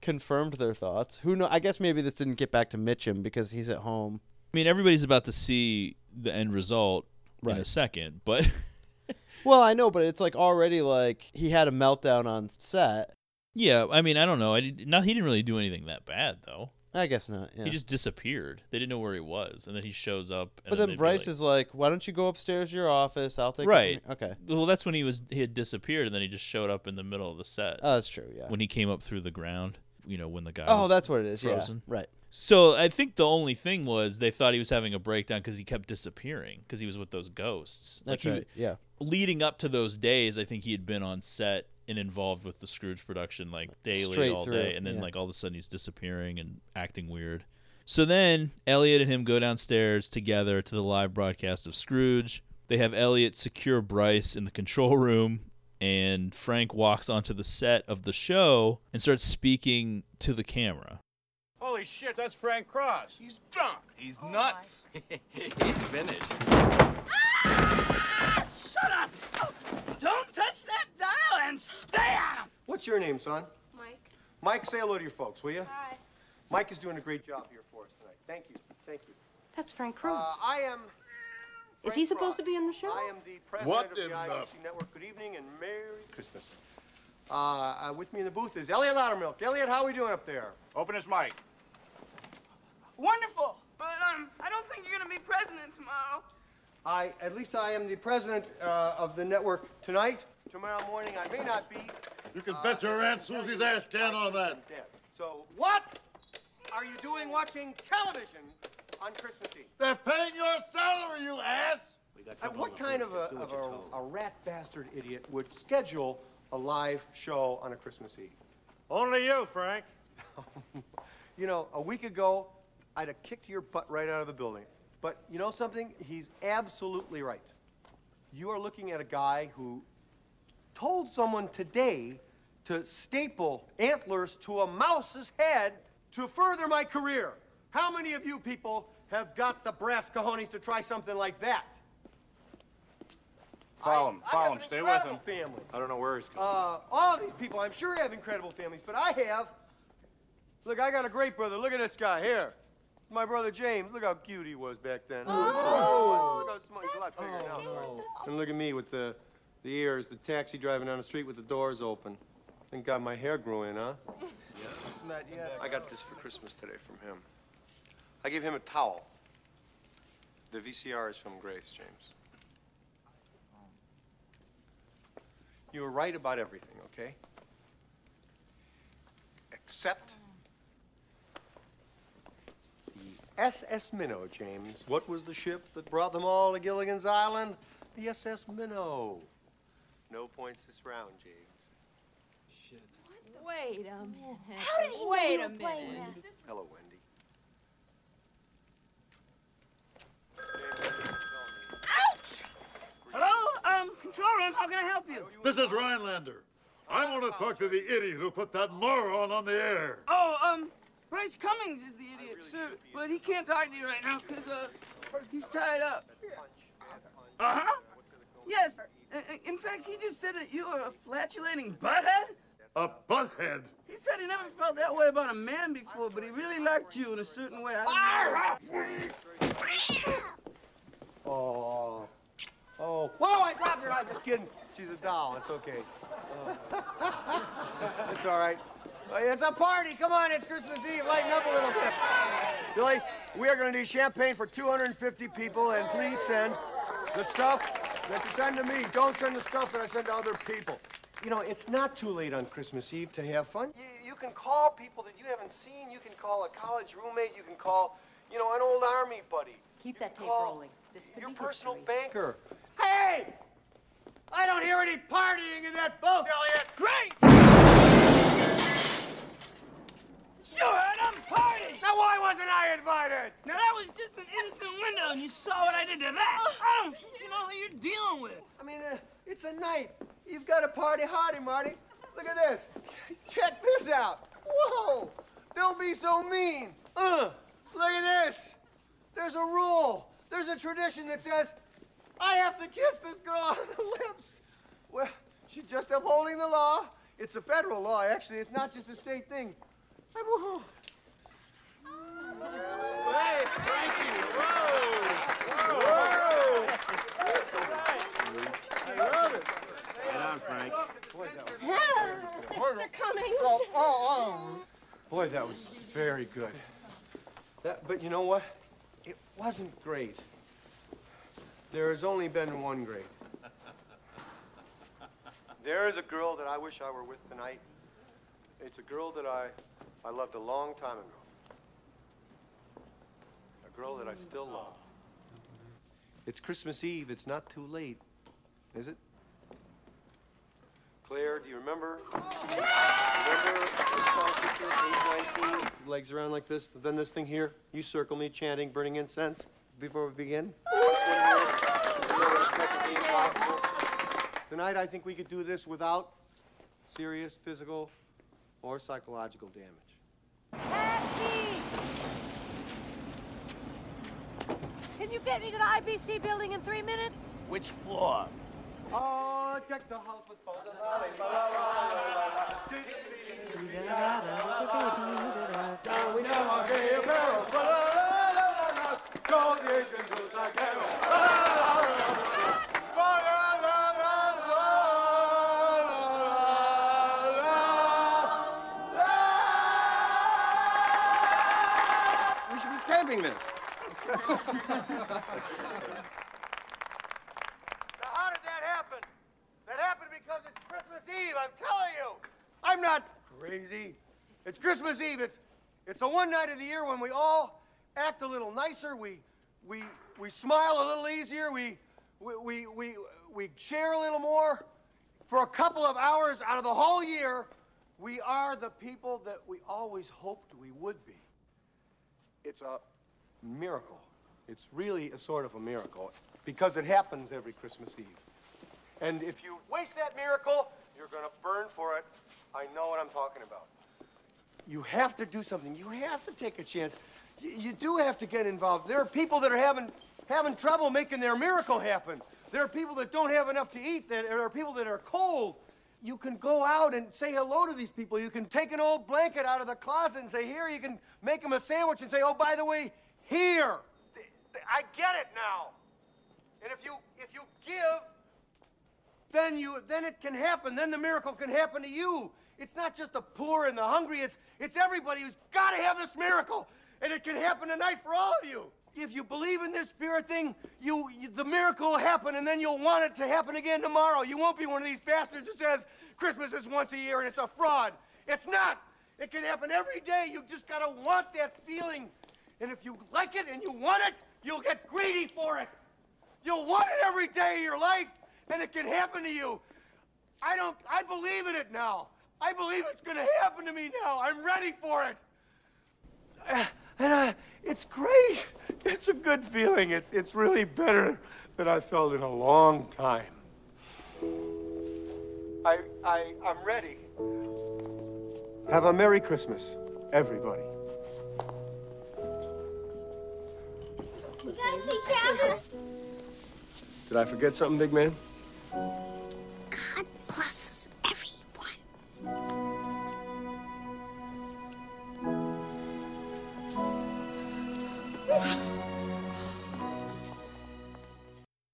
Speaker 8: confirmed their thoughts. Who know? I guess maybe this didn't get back to Mitchum because he's at home.
Speaker 7: I mean, everybody's about to see the end result in a second, but [laughs]
Speaker 8: Well, I know, but it's like already like he had a meltdown on set.
Speaker 7: yeah, I mean, I don't know. I did, not he didn't really do anything that bad though.
Speaker 8: I guess not. Yeah.
Speaker 7: He just disappeared. They didn't know where he was, and then he shows up. And
Speaker 8: but
Speaker 7: then
Speaker 8: then Bryce
Speaker 7: like-
Speaker 8: is like, "Why don't you go upstairs to your office? I'll take
Speaker 7: right.
Speaker 8: Okay.
Speaker 7: Well, that's when he was he had disappeared, and then he just showed up in the middle of the set.
Speaker 8: Oh, that's true, yeah.
Speaker 7: When he came up through the ground, you know, when the guy.
Speaker 8: Oh, that's what it is, yeah,
Speaker 7: Frozen.
Speaker 8: right.
Speaker 7: So I think the only thing was they thought he was having a breakdown because he kept disappearing because he was with those ghosts.
Speaker 8: That's
Speaker 7: he-
Speaker 8: right, yeah.
Speaker 7: Leading up to those days, I think he had been on set and involved with the Scrooge production like daily
Speaker 8: Straight
Speaker 7: all
Speaker 8: through,
Speaker 7: day, and then
Speaker 8: yeah.
Speaker 7: like all of a sudden he's disappearing and acting weird. So then Elliot and him go downstairs together to the live broadcast of Scrooge. They have Elliot secure Bryce in the control room, and Frank walks onto the set of the show and starts speaking to the camera.
Speaker 18: Holy shit, that's Frank Cross. He's drunk. He's nuts. Oh [laughs] he's finished. Ah!
Speaker 17: Shut up! Oh, don't touch that dial and stay on him!
Speaker 2: What's your name, son?
Speaker 5: Mike.
Speaker 2: Mike, say hello to your folks, will you? Hi. Mike is doing a great job here for us tonight. Thank you. Thank you.
Speaker 17: That's Frank Cruz.
Speaker 2: Uh, I am.
Speaker 17: Is he supposed to be in the show?
Speaker 2: I am the president
Speaker 9: What
Speaker 2: of the
Speaker 9: in the-
Speaker 2: IBC Network. Good evening and Merry Christmas. Uh, uh, with me in the booth is Elliot Loudermilk. Elliot, how are we doing up there?
Speaker 18: Open his mic.
Speaker 13: Wonderful, but um, I don't think you're gonna be president tomorrow.
Speaker 2: I, at least I am the president uh, of the network tonight. Tomorrow morning I may not be.
Speaker 9: You can
Speaker 2: Uh,
Speaker 9: bet your
Speaker 2: as
Speaker 9: Aunt Susie's
Speaker 2: you,
Speaker 9: ass can on that.
Speaker 2: So what are you doing watching television on Christmas Eve?
Speaker 9: They're paying your salary, you ass!
Speaker 2: Uh, what kind of a, of a, a rat bastard idiot would schedule a live show on a Christmas Eve?
Speaker 14: Only you, Frank. [laughs]
Speaker 2: You know, a week ago, I'd have kicked your butt right out of the building. But you know something? He's absolutely right. You are looking at a guy who told someone today to staple antlers to a mouse's head to further my career. How many of you people have got the brass cojones to try something like that?
Speaker 18: Follow him. Follow him. Stay with him.
Speaker 2: incredible Family.
Speaker 14: I don't know where he's going.
Speaker 2: Uh, all of these people, I'm sure, have incredible families, but I have. Look, I got a great brother. Look at this guy here. My brother James. Look how cute he was back then. Oh, look how small. He's a lot bigger now. And look at me with the, the ears, the taxi driving down the street with the doors open. Thank God my hair grew in, huh? Not yet. I got this for Christmas today from him. I gave him a towel. The VCR is from Grace, James. You were right about everything, okay? Except the SS Minnow, James. What was the ship that brought them all to Gilligan's Island? The SS Minnow. No points this round, James. Shit.
Speaker 3: Wait a minute.
Speaker 5: How did he know
Speaker 3: Wait a minute.
Speaker 5: that?
Speaker 2: Hello, Wendy.
Speaker 13: Ouch! Hello, um, control room. How can I help you?
Speaker 9: This is Rhinelander. I want to talk to the idiot who put that moron on the air.
Speaker 13: Oh, um, Bryce Cummings is the idiot, sir, but he can't talk to you right now because uh, he's tied up. Uh huh. Yes. In fact, he just said that you are a flatulating butthead.
Speaker 9: A butthead.
Speaker 13: He said he never felt that way about a man before, but he really liked you in a certain way. I
Speaker 2: Oh. Oh. Whoa, I dropped her. I'm just kidding. She's a doll. It's okay. Oh. [laughs] it's all right. It's a party. Come on, it's Christmas Eve. Lighten up a little bit. Billy, we are going to need champagne for 250 people, and please send the stuff that you send to me. Don't send the stuff that I send to other people. You know, it's not too late on Christmas Eve to have fun. You, you can call people that you haven't seen. You can call a college roommate. You can call, you know, an old army buddy.
Speaker 17: Keep that tape
Speaker 2: call
Speaker 17: rolling. This could
Speaker 2: Your personal
Speaker 17: history.
Speaker 2: banker. Hey! I don't hear any partying in that booth, Elliot.
Speaker 13: Great! You heard him party!
Speaker 2: Now, why wasn't I invited?
Speaker 13: Now that was just an innocent window, and you saw what I did to that. I don't you know who you're dealing with.
Speaker 2: I mean, uh, it's a night. You've got a party hardy, Marty. Look at this. [laughs] Check this out. Whoa! Don't be so mean. Uh, look at this. There's a rule. There's a tradition that says I have to kiss this girl on the lips. Well, she's just upholding the law. It's a federal law, actually. It's not just a state thing.
Speaker 14: Hey, Frankie! Whoa!
Speaker 2: Whoa!
Speaker 14: I love it. Frank.
Speaker 16: Mr. Cummings.
Speaker 2: Oh, Boy, that was very good. That, but you know what? It wasn't great. There has only been one great. There is a girl that I wish I were with tonight. It's a girl that I, I loved a long time ago. A girl that I still love. It's Christmas Eve. It's not too late, is it? Claire, do you remember? Remember age 19, legs around like this, then this thing here. You circle me, chanting, burning incense before we begin. Tonight, I think we could do this without serious physical or psychological damage.
Speaker 17: Taxi! Can you get me to the IBC building in three minutes?
Speaker 18: Which floor?
Speaker 2: Oh, check the house with both of Go the agent this. how did that happen? That happened because it's Christmas Eve, I'm telling you. I'm not crazy. It's Christmas Eve. It's, it's the one night of the year when we all act a little nicer. We, we, we smile a little easier. We, we, we, we, we share a little more. For a couple of hours out of the whole year, we are the people that we always hoped we would be. It's a miracle. It's really a sort of a miracle because it happens every Christmas Eve. And if you waste that miracle, you're going to burn for it. I know what I'm talking about. You have to do something. You have to take a chance. You, you do have to get involved. There are people that are having, having trouble making their miracle happen. There are people that don't have enough to eat. There are people that are cold. You can go out and say hello to these people. You can take an old blanket out of the closet and say, here, you can make them a sandwich and say, oh, by the way, here. I get it now. And if you if you give, then you then it can happen. Then the miracle can happen to you. It's not just the poor and the hungry. It's it's everybody who's got to have this miracle, and it can happen tonight for all of you. If you believe in this spirit thing, you, you the miracle will happen, and then you'll want it to happen again tomorrow. You won't be one of these bastards who says Christmas is once a year and it's a fraud. It's not. It can happen every day. You just got to want that feeling. And if you like it and you want it, you'll get greedy for it. You'll want it every day of your life, and it can happen to you. I don't, I believe in it now. I believe it's going to happen to me now. I'm ready for it. [sighs] And uh, it's great. It's a good feeling. It's, it's really better than I felt in a long time. I, I, I'm ready. Have a Merry Christmas, everybody.
Speaker 5: You guys see Calvin?
Speaker 2: Did I forget something, big man?
Speaker 5: God blesses everyone.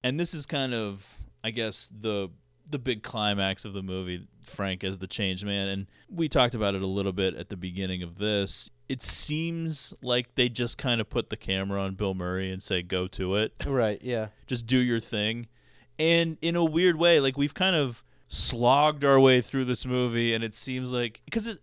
Speaker 7: And this is kind of, I guess, the the big climax of the movie, Frank as the change man. And we talked about it a little bit at the beginning of this. It seems like they just kind of put the camera on Bill Murray and say, go to it.
Speaker 8: Right, yeah. [laughs]
Speaker 7: just do your thing. And in a weird way, like we've kind of slogged our way through this movie, and it seems like because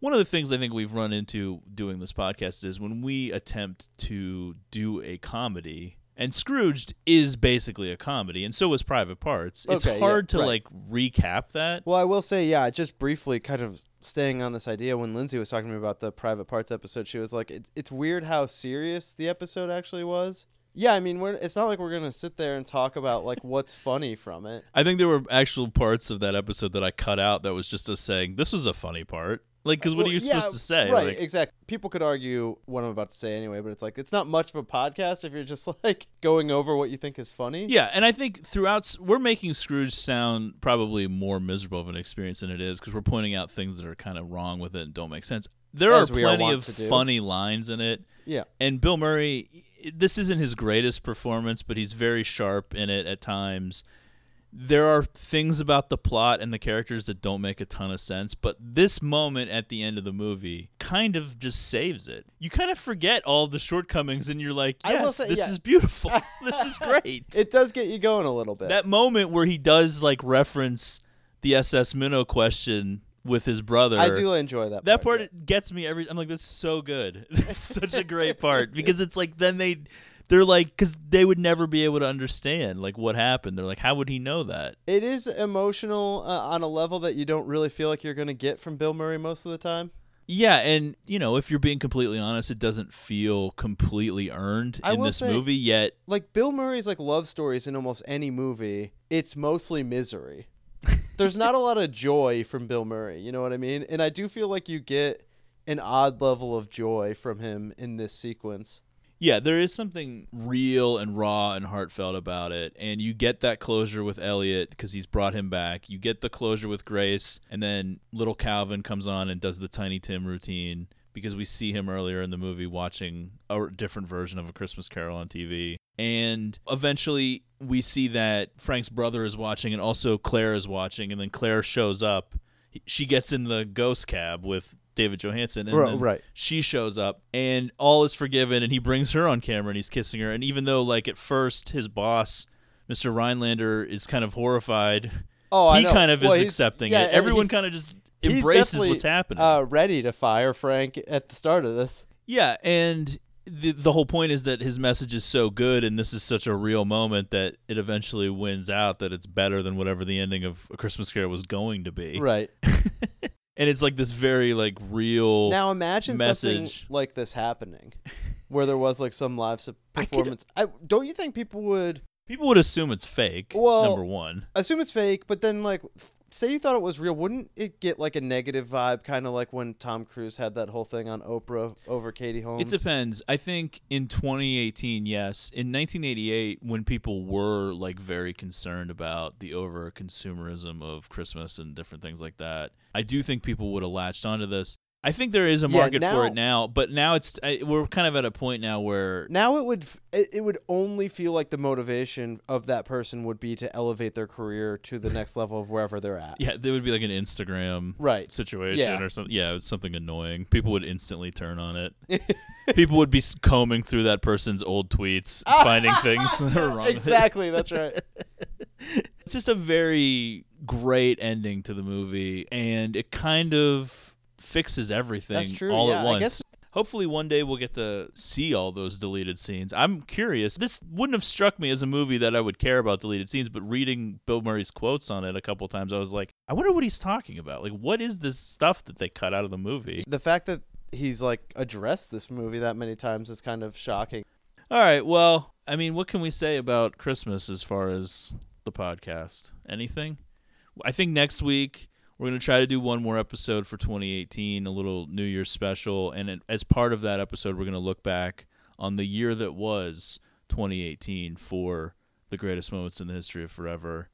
Speaker 7: one of the things I think we've run into doing this podcast is when we attempt to do a comedy. And Scrooged is basically a comedy, and so is Private Parts. It's
Speaker 8: Okay, yeah,
Speaker 7: hard to
Speaker 8: right.
Speaker 7: like recap that.
Speaker 8: Well, I will say, yeah, just briefly, kind of staying on this idea, when Lindsay was talking to me about the private parts episode, she was like, it's, it's weird how serious the episode actually was. Yeah, I mean, we're, it's not like we're going to sit there and talk about like what's funny from it.
Speaker 7: I think there were actual parts of that episode that I cut out that was just us saying this was a funny part. Like, because what
Speaker 8: Well,
Speaker 7: are you
Speaker 8: yeah,
Speaker 7: supposed to say?
Speaker 8: Right,
Speaker 7: Like,
Speaker 8: exactly. People could argue what I'm about to say anyway, but it's like, it's not much of a podcast if you're just [laughs] like going over what you think is funny.
Speaker 7: Yeah, and I think throughout we're making Scrooge sound probably more miserable of an experience than it is because we're pointing out things that are kind of wrong with it and don't make sense. There
Speaker 8: As
Speaker 7: are
Speaker 8: we are
Speaker 7: plenty of funny lines in it.
Speaker 8: Yeah.
Speaker 7: And Bill Murray, this isn't his greatest performance, but he's very sharp in it at times. There are things about the plot and the characters that don't make a ton of sense, but this moment at the end of the movie kind of just saves it. You kind of forget all the shortcomings and you're like, yes,
Speaker 8: say,
Speaker 7: this
Speaker 8: yeah.
Speaker 7: is beautiful. [laughs] [laughs] this is great.
Speaker 8: It does get you going a little bit.
Speaker 7: That moment where he does like reference the SS Minnow question with his brother.
Speaker 8: I do enjoy that
Speaker 7: That part gets me every. I'm like, this is so good. [laughs] It's such a great part because it's like then they, they're like, because they would never be able to understand like what happened. They're like, how would he know that?
Speaker 8: It is emotional uh, on a level that you don't really feel like you're going to get from Bill Murray most of the time.
Speaker 7: Yeah, and you know, if you're being completely honest, it doesn't feel completely earned
Speaker 8: I
Speaker 7: in this
Speaker 8: say-
Speaker 7: movie yet.
Speaker 8: Like Bill Murray's like love stories in almost any movie, it's mostly misery. [laughs] There's not a lot of joy from Bill Murray, you know what I mean? And I do feel like you get an odd level of joy from him in this sequence.
Speaker 7: Yeah, there is something real and raw and heartfelt about it. And you get that closure with Elliot because he's brought him back. You get the closure with Grace. And then little Calvin comes on and does the Tiny Tim routine because we see him earlier in the movie watching a different version of A Christmas Carol on TV. And eventually we see that Frank's brother is watching and also Claire is watching. And then Claire shows up. She gets in the ghost cab with David Johansen, and
Speaker 8: Ri-
Speaker 7: then
Speaker 8: right.
Speaker 7: she shows up, and all is forgiven, and he brings her on camera, and he's kissing her, and even though like at first his boss, Mr. Rhinelander, is kind of horrified,
Speaker 8: Oh,
Speaker 7: he kind of
Speaker 8: Well,
Speaker 7: is accepting
Speaker 8: yeah,
Speaker 7: it. Everyone kind of just embraces what's happening.
Speaker 8: Uh, ready to fire Frank at the start of this.
Speaker 7: Yeah, and the the whole point is that his message is so good, and this is such a real moment that it eventually wins out. That it's better than whatever the ending of A Christmas Carol was going to be.
Speaker 8: Right. [laughs]
Speaker 7: and it's like this very like real.
Speaker 8: Now imagine
Speaker 7: message.
Speaker 8: something like this happening, where there was like some live su- performance. I, don't you think people would
Speaker 7: People would assume it's fake.
Speaker 8: Well,
Speaker 7: number one.
Speaker 8: assume it's fake? But then, like, say you thought it was real, wouldn't it get like a negative vibe, kind of like when Tom Cruise had that whole thing on Oprah over Katie Holmes?
Speaker 7: It depends. I think in 2018, yes. In 1988, when people were like very concerned about the over consumerism of Christmas and different things like that, I do think people would have latched onto this. I think there is a
Speaker 8: Yeah,
Speaker 7: market for it now, but now it's I, we're kind of at a point now where
Speaker 8: Now it would it, it would only feel like the motivation of that person would be to elevate their career to the next level of wherever they're at.
Speaker 7: yeah, there would be like an Instagram
Speaker 8: Right.
Speaker 7: situation
Speaker 8: Yeah.
Speaker 7: or something. Yeah, it's something annoying. People would instantly turn on it. [laughs] People would be combing through that person's old tweets, [laughs] finding things [laughs] that are wrong.
Speaker 8: Exactly, that's right.
Speaker 7: it's just a very great ending to the movie, and it kind of fixes everything
Speaker 8: That's true,
Speaker 7: all
Speaker 8: yeah,
Speaker 7: at
Speaker 8: I
Speaker 7: once.
Speaker 8: guess-
Speaker 7: Hopefully, one day we'll get to see all those deleted scenes. I'm curious. This wouldn't have struck me as a movie that I would care about deleted scenes, but reading Bill Murray's quotes on it a couple times, I was like, I wonder what he's talking about. Like, what is this stuff that they cut out of the movie?
Speaker 8: The fact that he's like addressed this movie that many times is kind of shocking.
Speaker 7: All right. Well, I mean, what can we say about Christmas as far as the podcast? Anything? I think next week we're going to try to do one more episode for 2018, a little New Year's special. And as part of that episode, we're going to look back on the year that was 2018 for the greatest moments in the history of forever.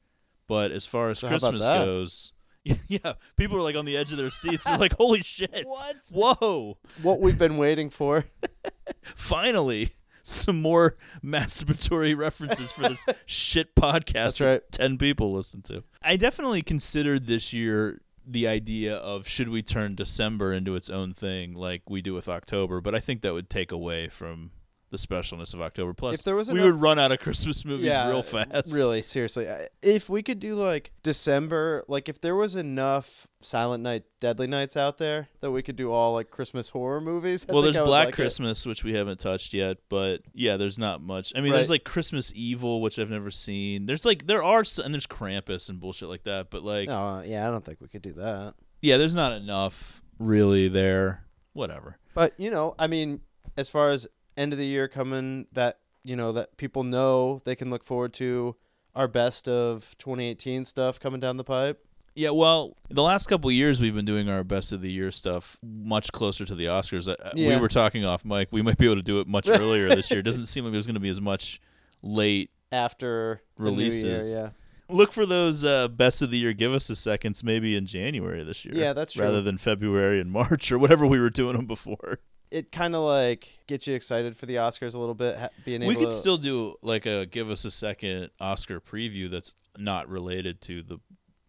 Speaker 7: But as far as
Speaker 8: So
Speaker 7: Christmas goes, [laughs] yeah, people are like on the edge of their seats. They're like, holy shit. [laughs] What? Whoa.
Speaker 8: What we've been waiting for. [laughs]
Speaker 7: finally some more [laughs] masturbatory references for this [laughs] shit podcast
Speaker 8: That's
Speaker 7: that
Speaker 8: right.
Speaker 7: 10 people listen to. I definitely considered this year the idea of should we turn December into its own thing like we do with October, but I think that would take away from the specialness of October. Plus,
Speaker 8: If there was
Speaker 7: we
Speaker 8: enough-
Speaker 7: would run out of Christmas [laughs] movies
Speaker 8: yeah,
Speaker 7: real fast.
Speaker 8: Really, seriously. If we could do like December, like if there was enough Silent Night, Deadly Nights out there that we could do all like Christmas horror movies. I
Speaker 7: well, there's Black
Speaker 8: like it.
Speaker 7: Christmas, which we haven't touched yet, but yeah, there's not much. I mean,
Speaker 8: Right.
Speaker 7: there's like Christmas Evil, which I've never seen. There's like there are, and there's Krampus and bullshit like that. But like,
Speaker 8: No, uh, yeah, I don't think we could do that.
Speaker 7: yeah, there's not enough really there. Whatever.
Speaker 8: But you know, I mean, as far as end of the year coming, that you know that people know they can look forward to our best of 2018 stuff coming down the pipe.
Speaker 7: Yeah, well, the last couple of years we've been doing our best of the year stuff much closer to the Oscars. Uh, We were talking off mic. We might be able to do it much [laughs] earlier this year. It doesn't seem like there's going to be as much late
Speaker 8: After the new year,
Speaker 7: releases.
Speaker 8: yeah.
Speaker 7: Look for those uh, best of the year give us a seconds maybe in January this year.
Speaker 8: Yeah, that's true.
Speaker 7: Rather than February and [laughs] March or whatever we were doing them before.
Speaker 8: It kind of like gets you excited for the Oscars a little bit. ha- Being able
Speaker 7: We could
Speaker 8: to,
Speaker 7: still do like a give us a second Oscar preview that's not related to the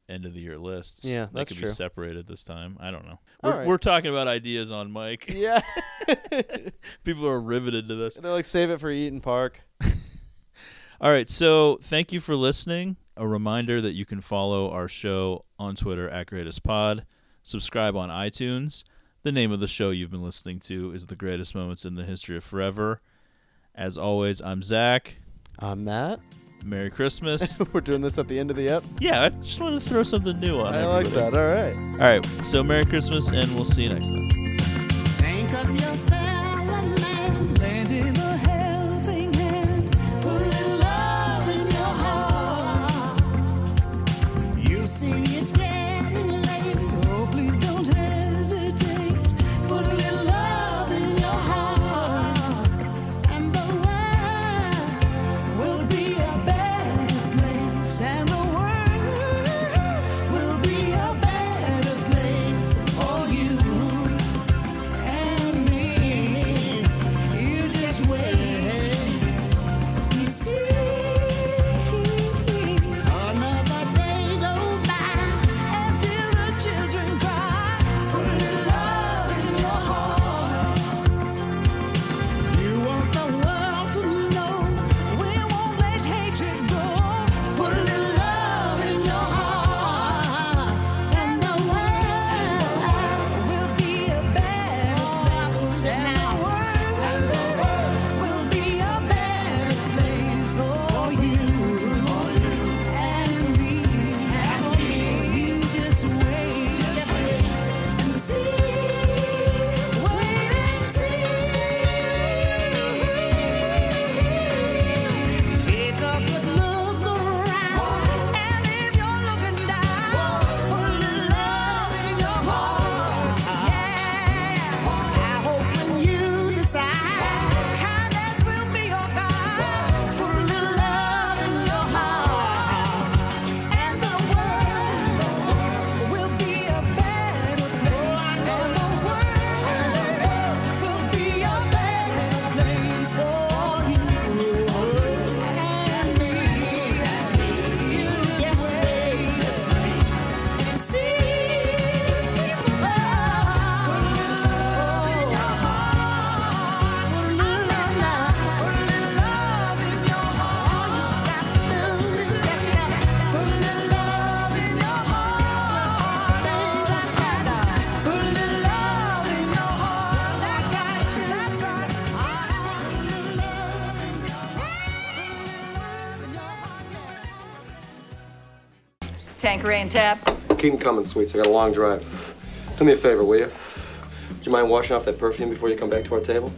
Speaker 7: end of the year lists.
Speaker 8: Yeah, that's
Speaker 7: could
Speaker 8: true.
Speaker 7: be separated this time. I don't know. We're,
Speaker 8: right.
Speaker 7: we're talking about ideas on mic.
Speaker 8: Yeah. [laughs]
Speaker 7: People are riveted to this.
Speaker 8: They're like save it for Eaton Park. [laughs]
Speaker 7: All right, so thank you for listening. A reminder that you can follow our show on Twitter at Greatest Pod. Subscribe on iTunes. The name of the show you've been listening to is The Greatest Moments in the History of Forever. As always, I'm Zach.
Speaker 8: I'm Matt.
Speaker 7: Merry Christmas. [laughs]
Speaker 8: We're doing this at the end of the ep.
Speaker 7: yeah, I just wanted to throw something new on.
Speaker 8: I like that. All right.
Speaker 7: All right, so Merry Christmas, and we'll see you next time.
Speaker 11: Tanqueray and tap.
Speaker 19: Keep 'em coming, sweets. I got a long drive. Do me a favor, will you? Would you mind washing off that perfume before you come back to our table?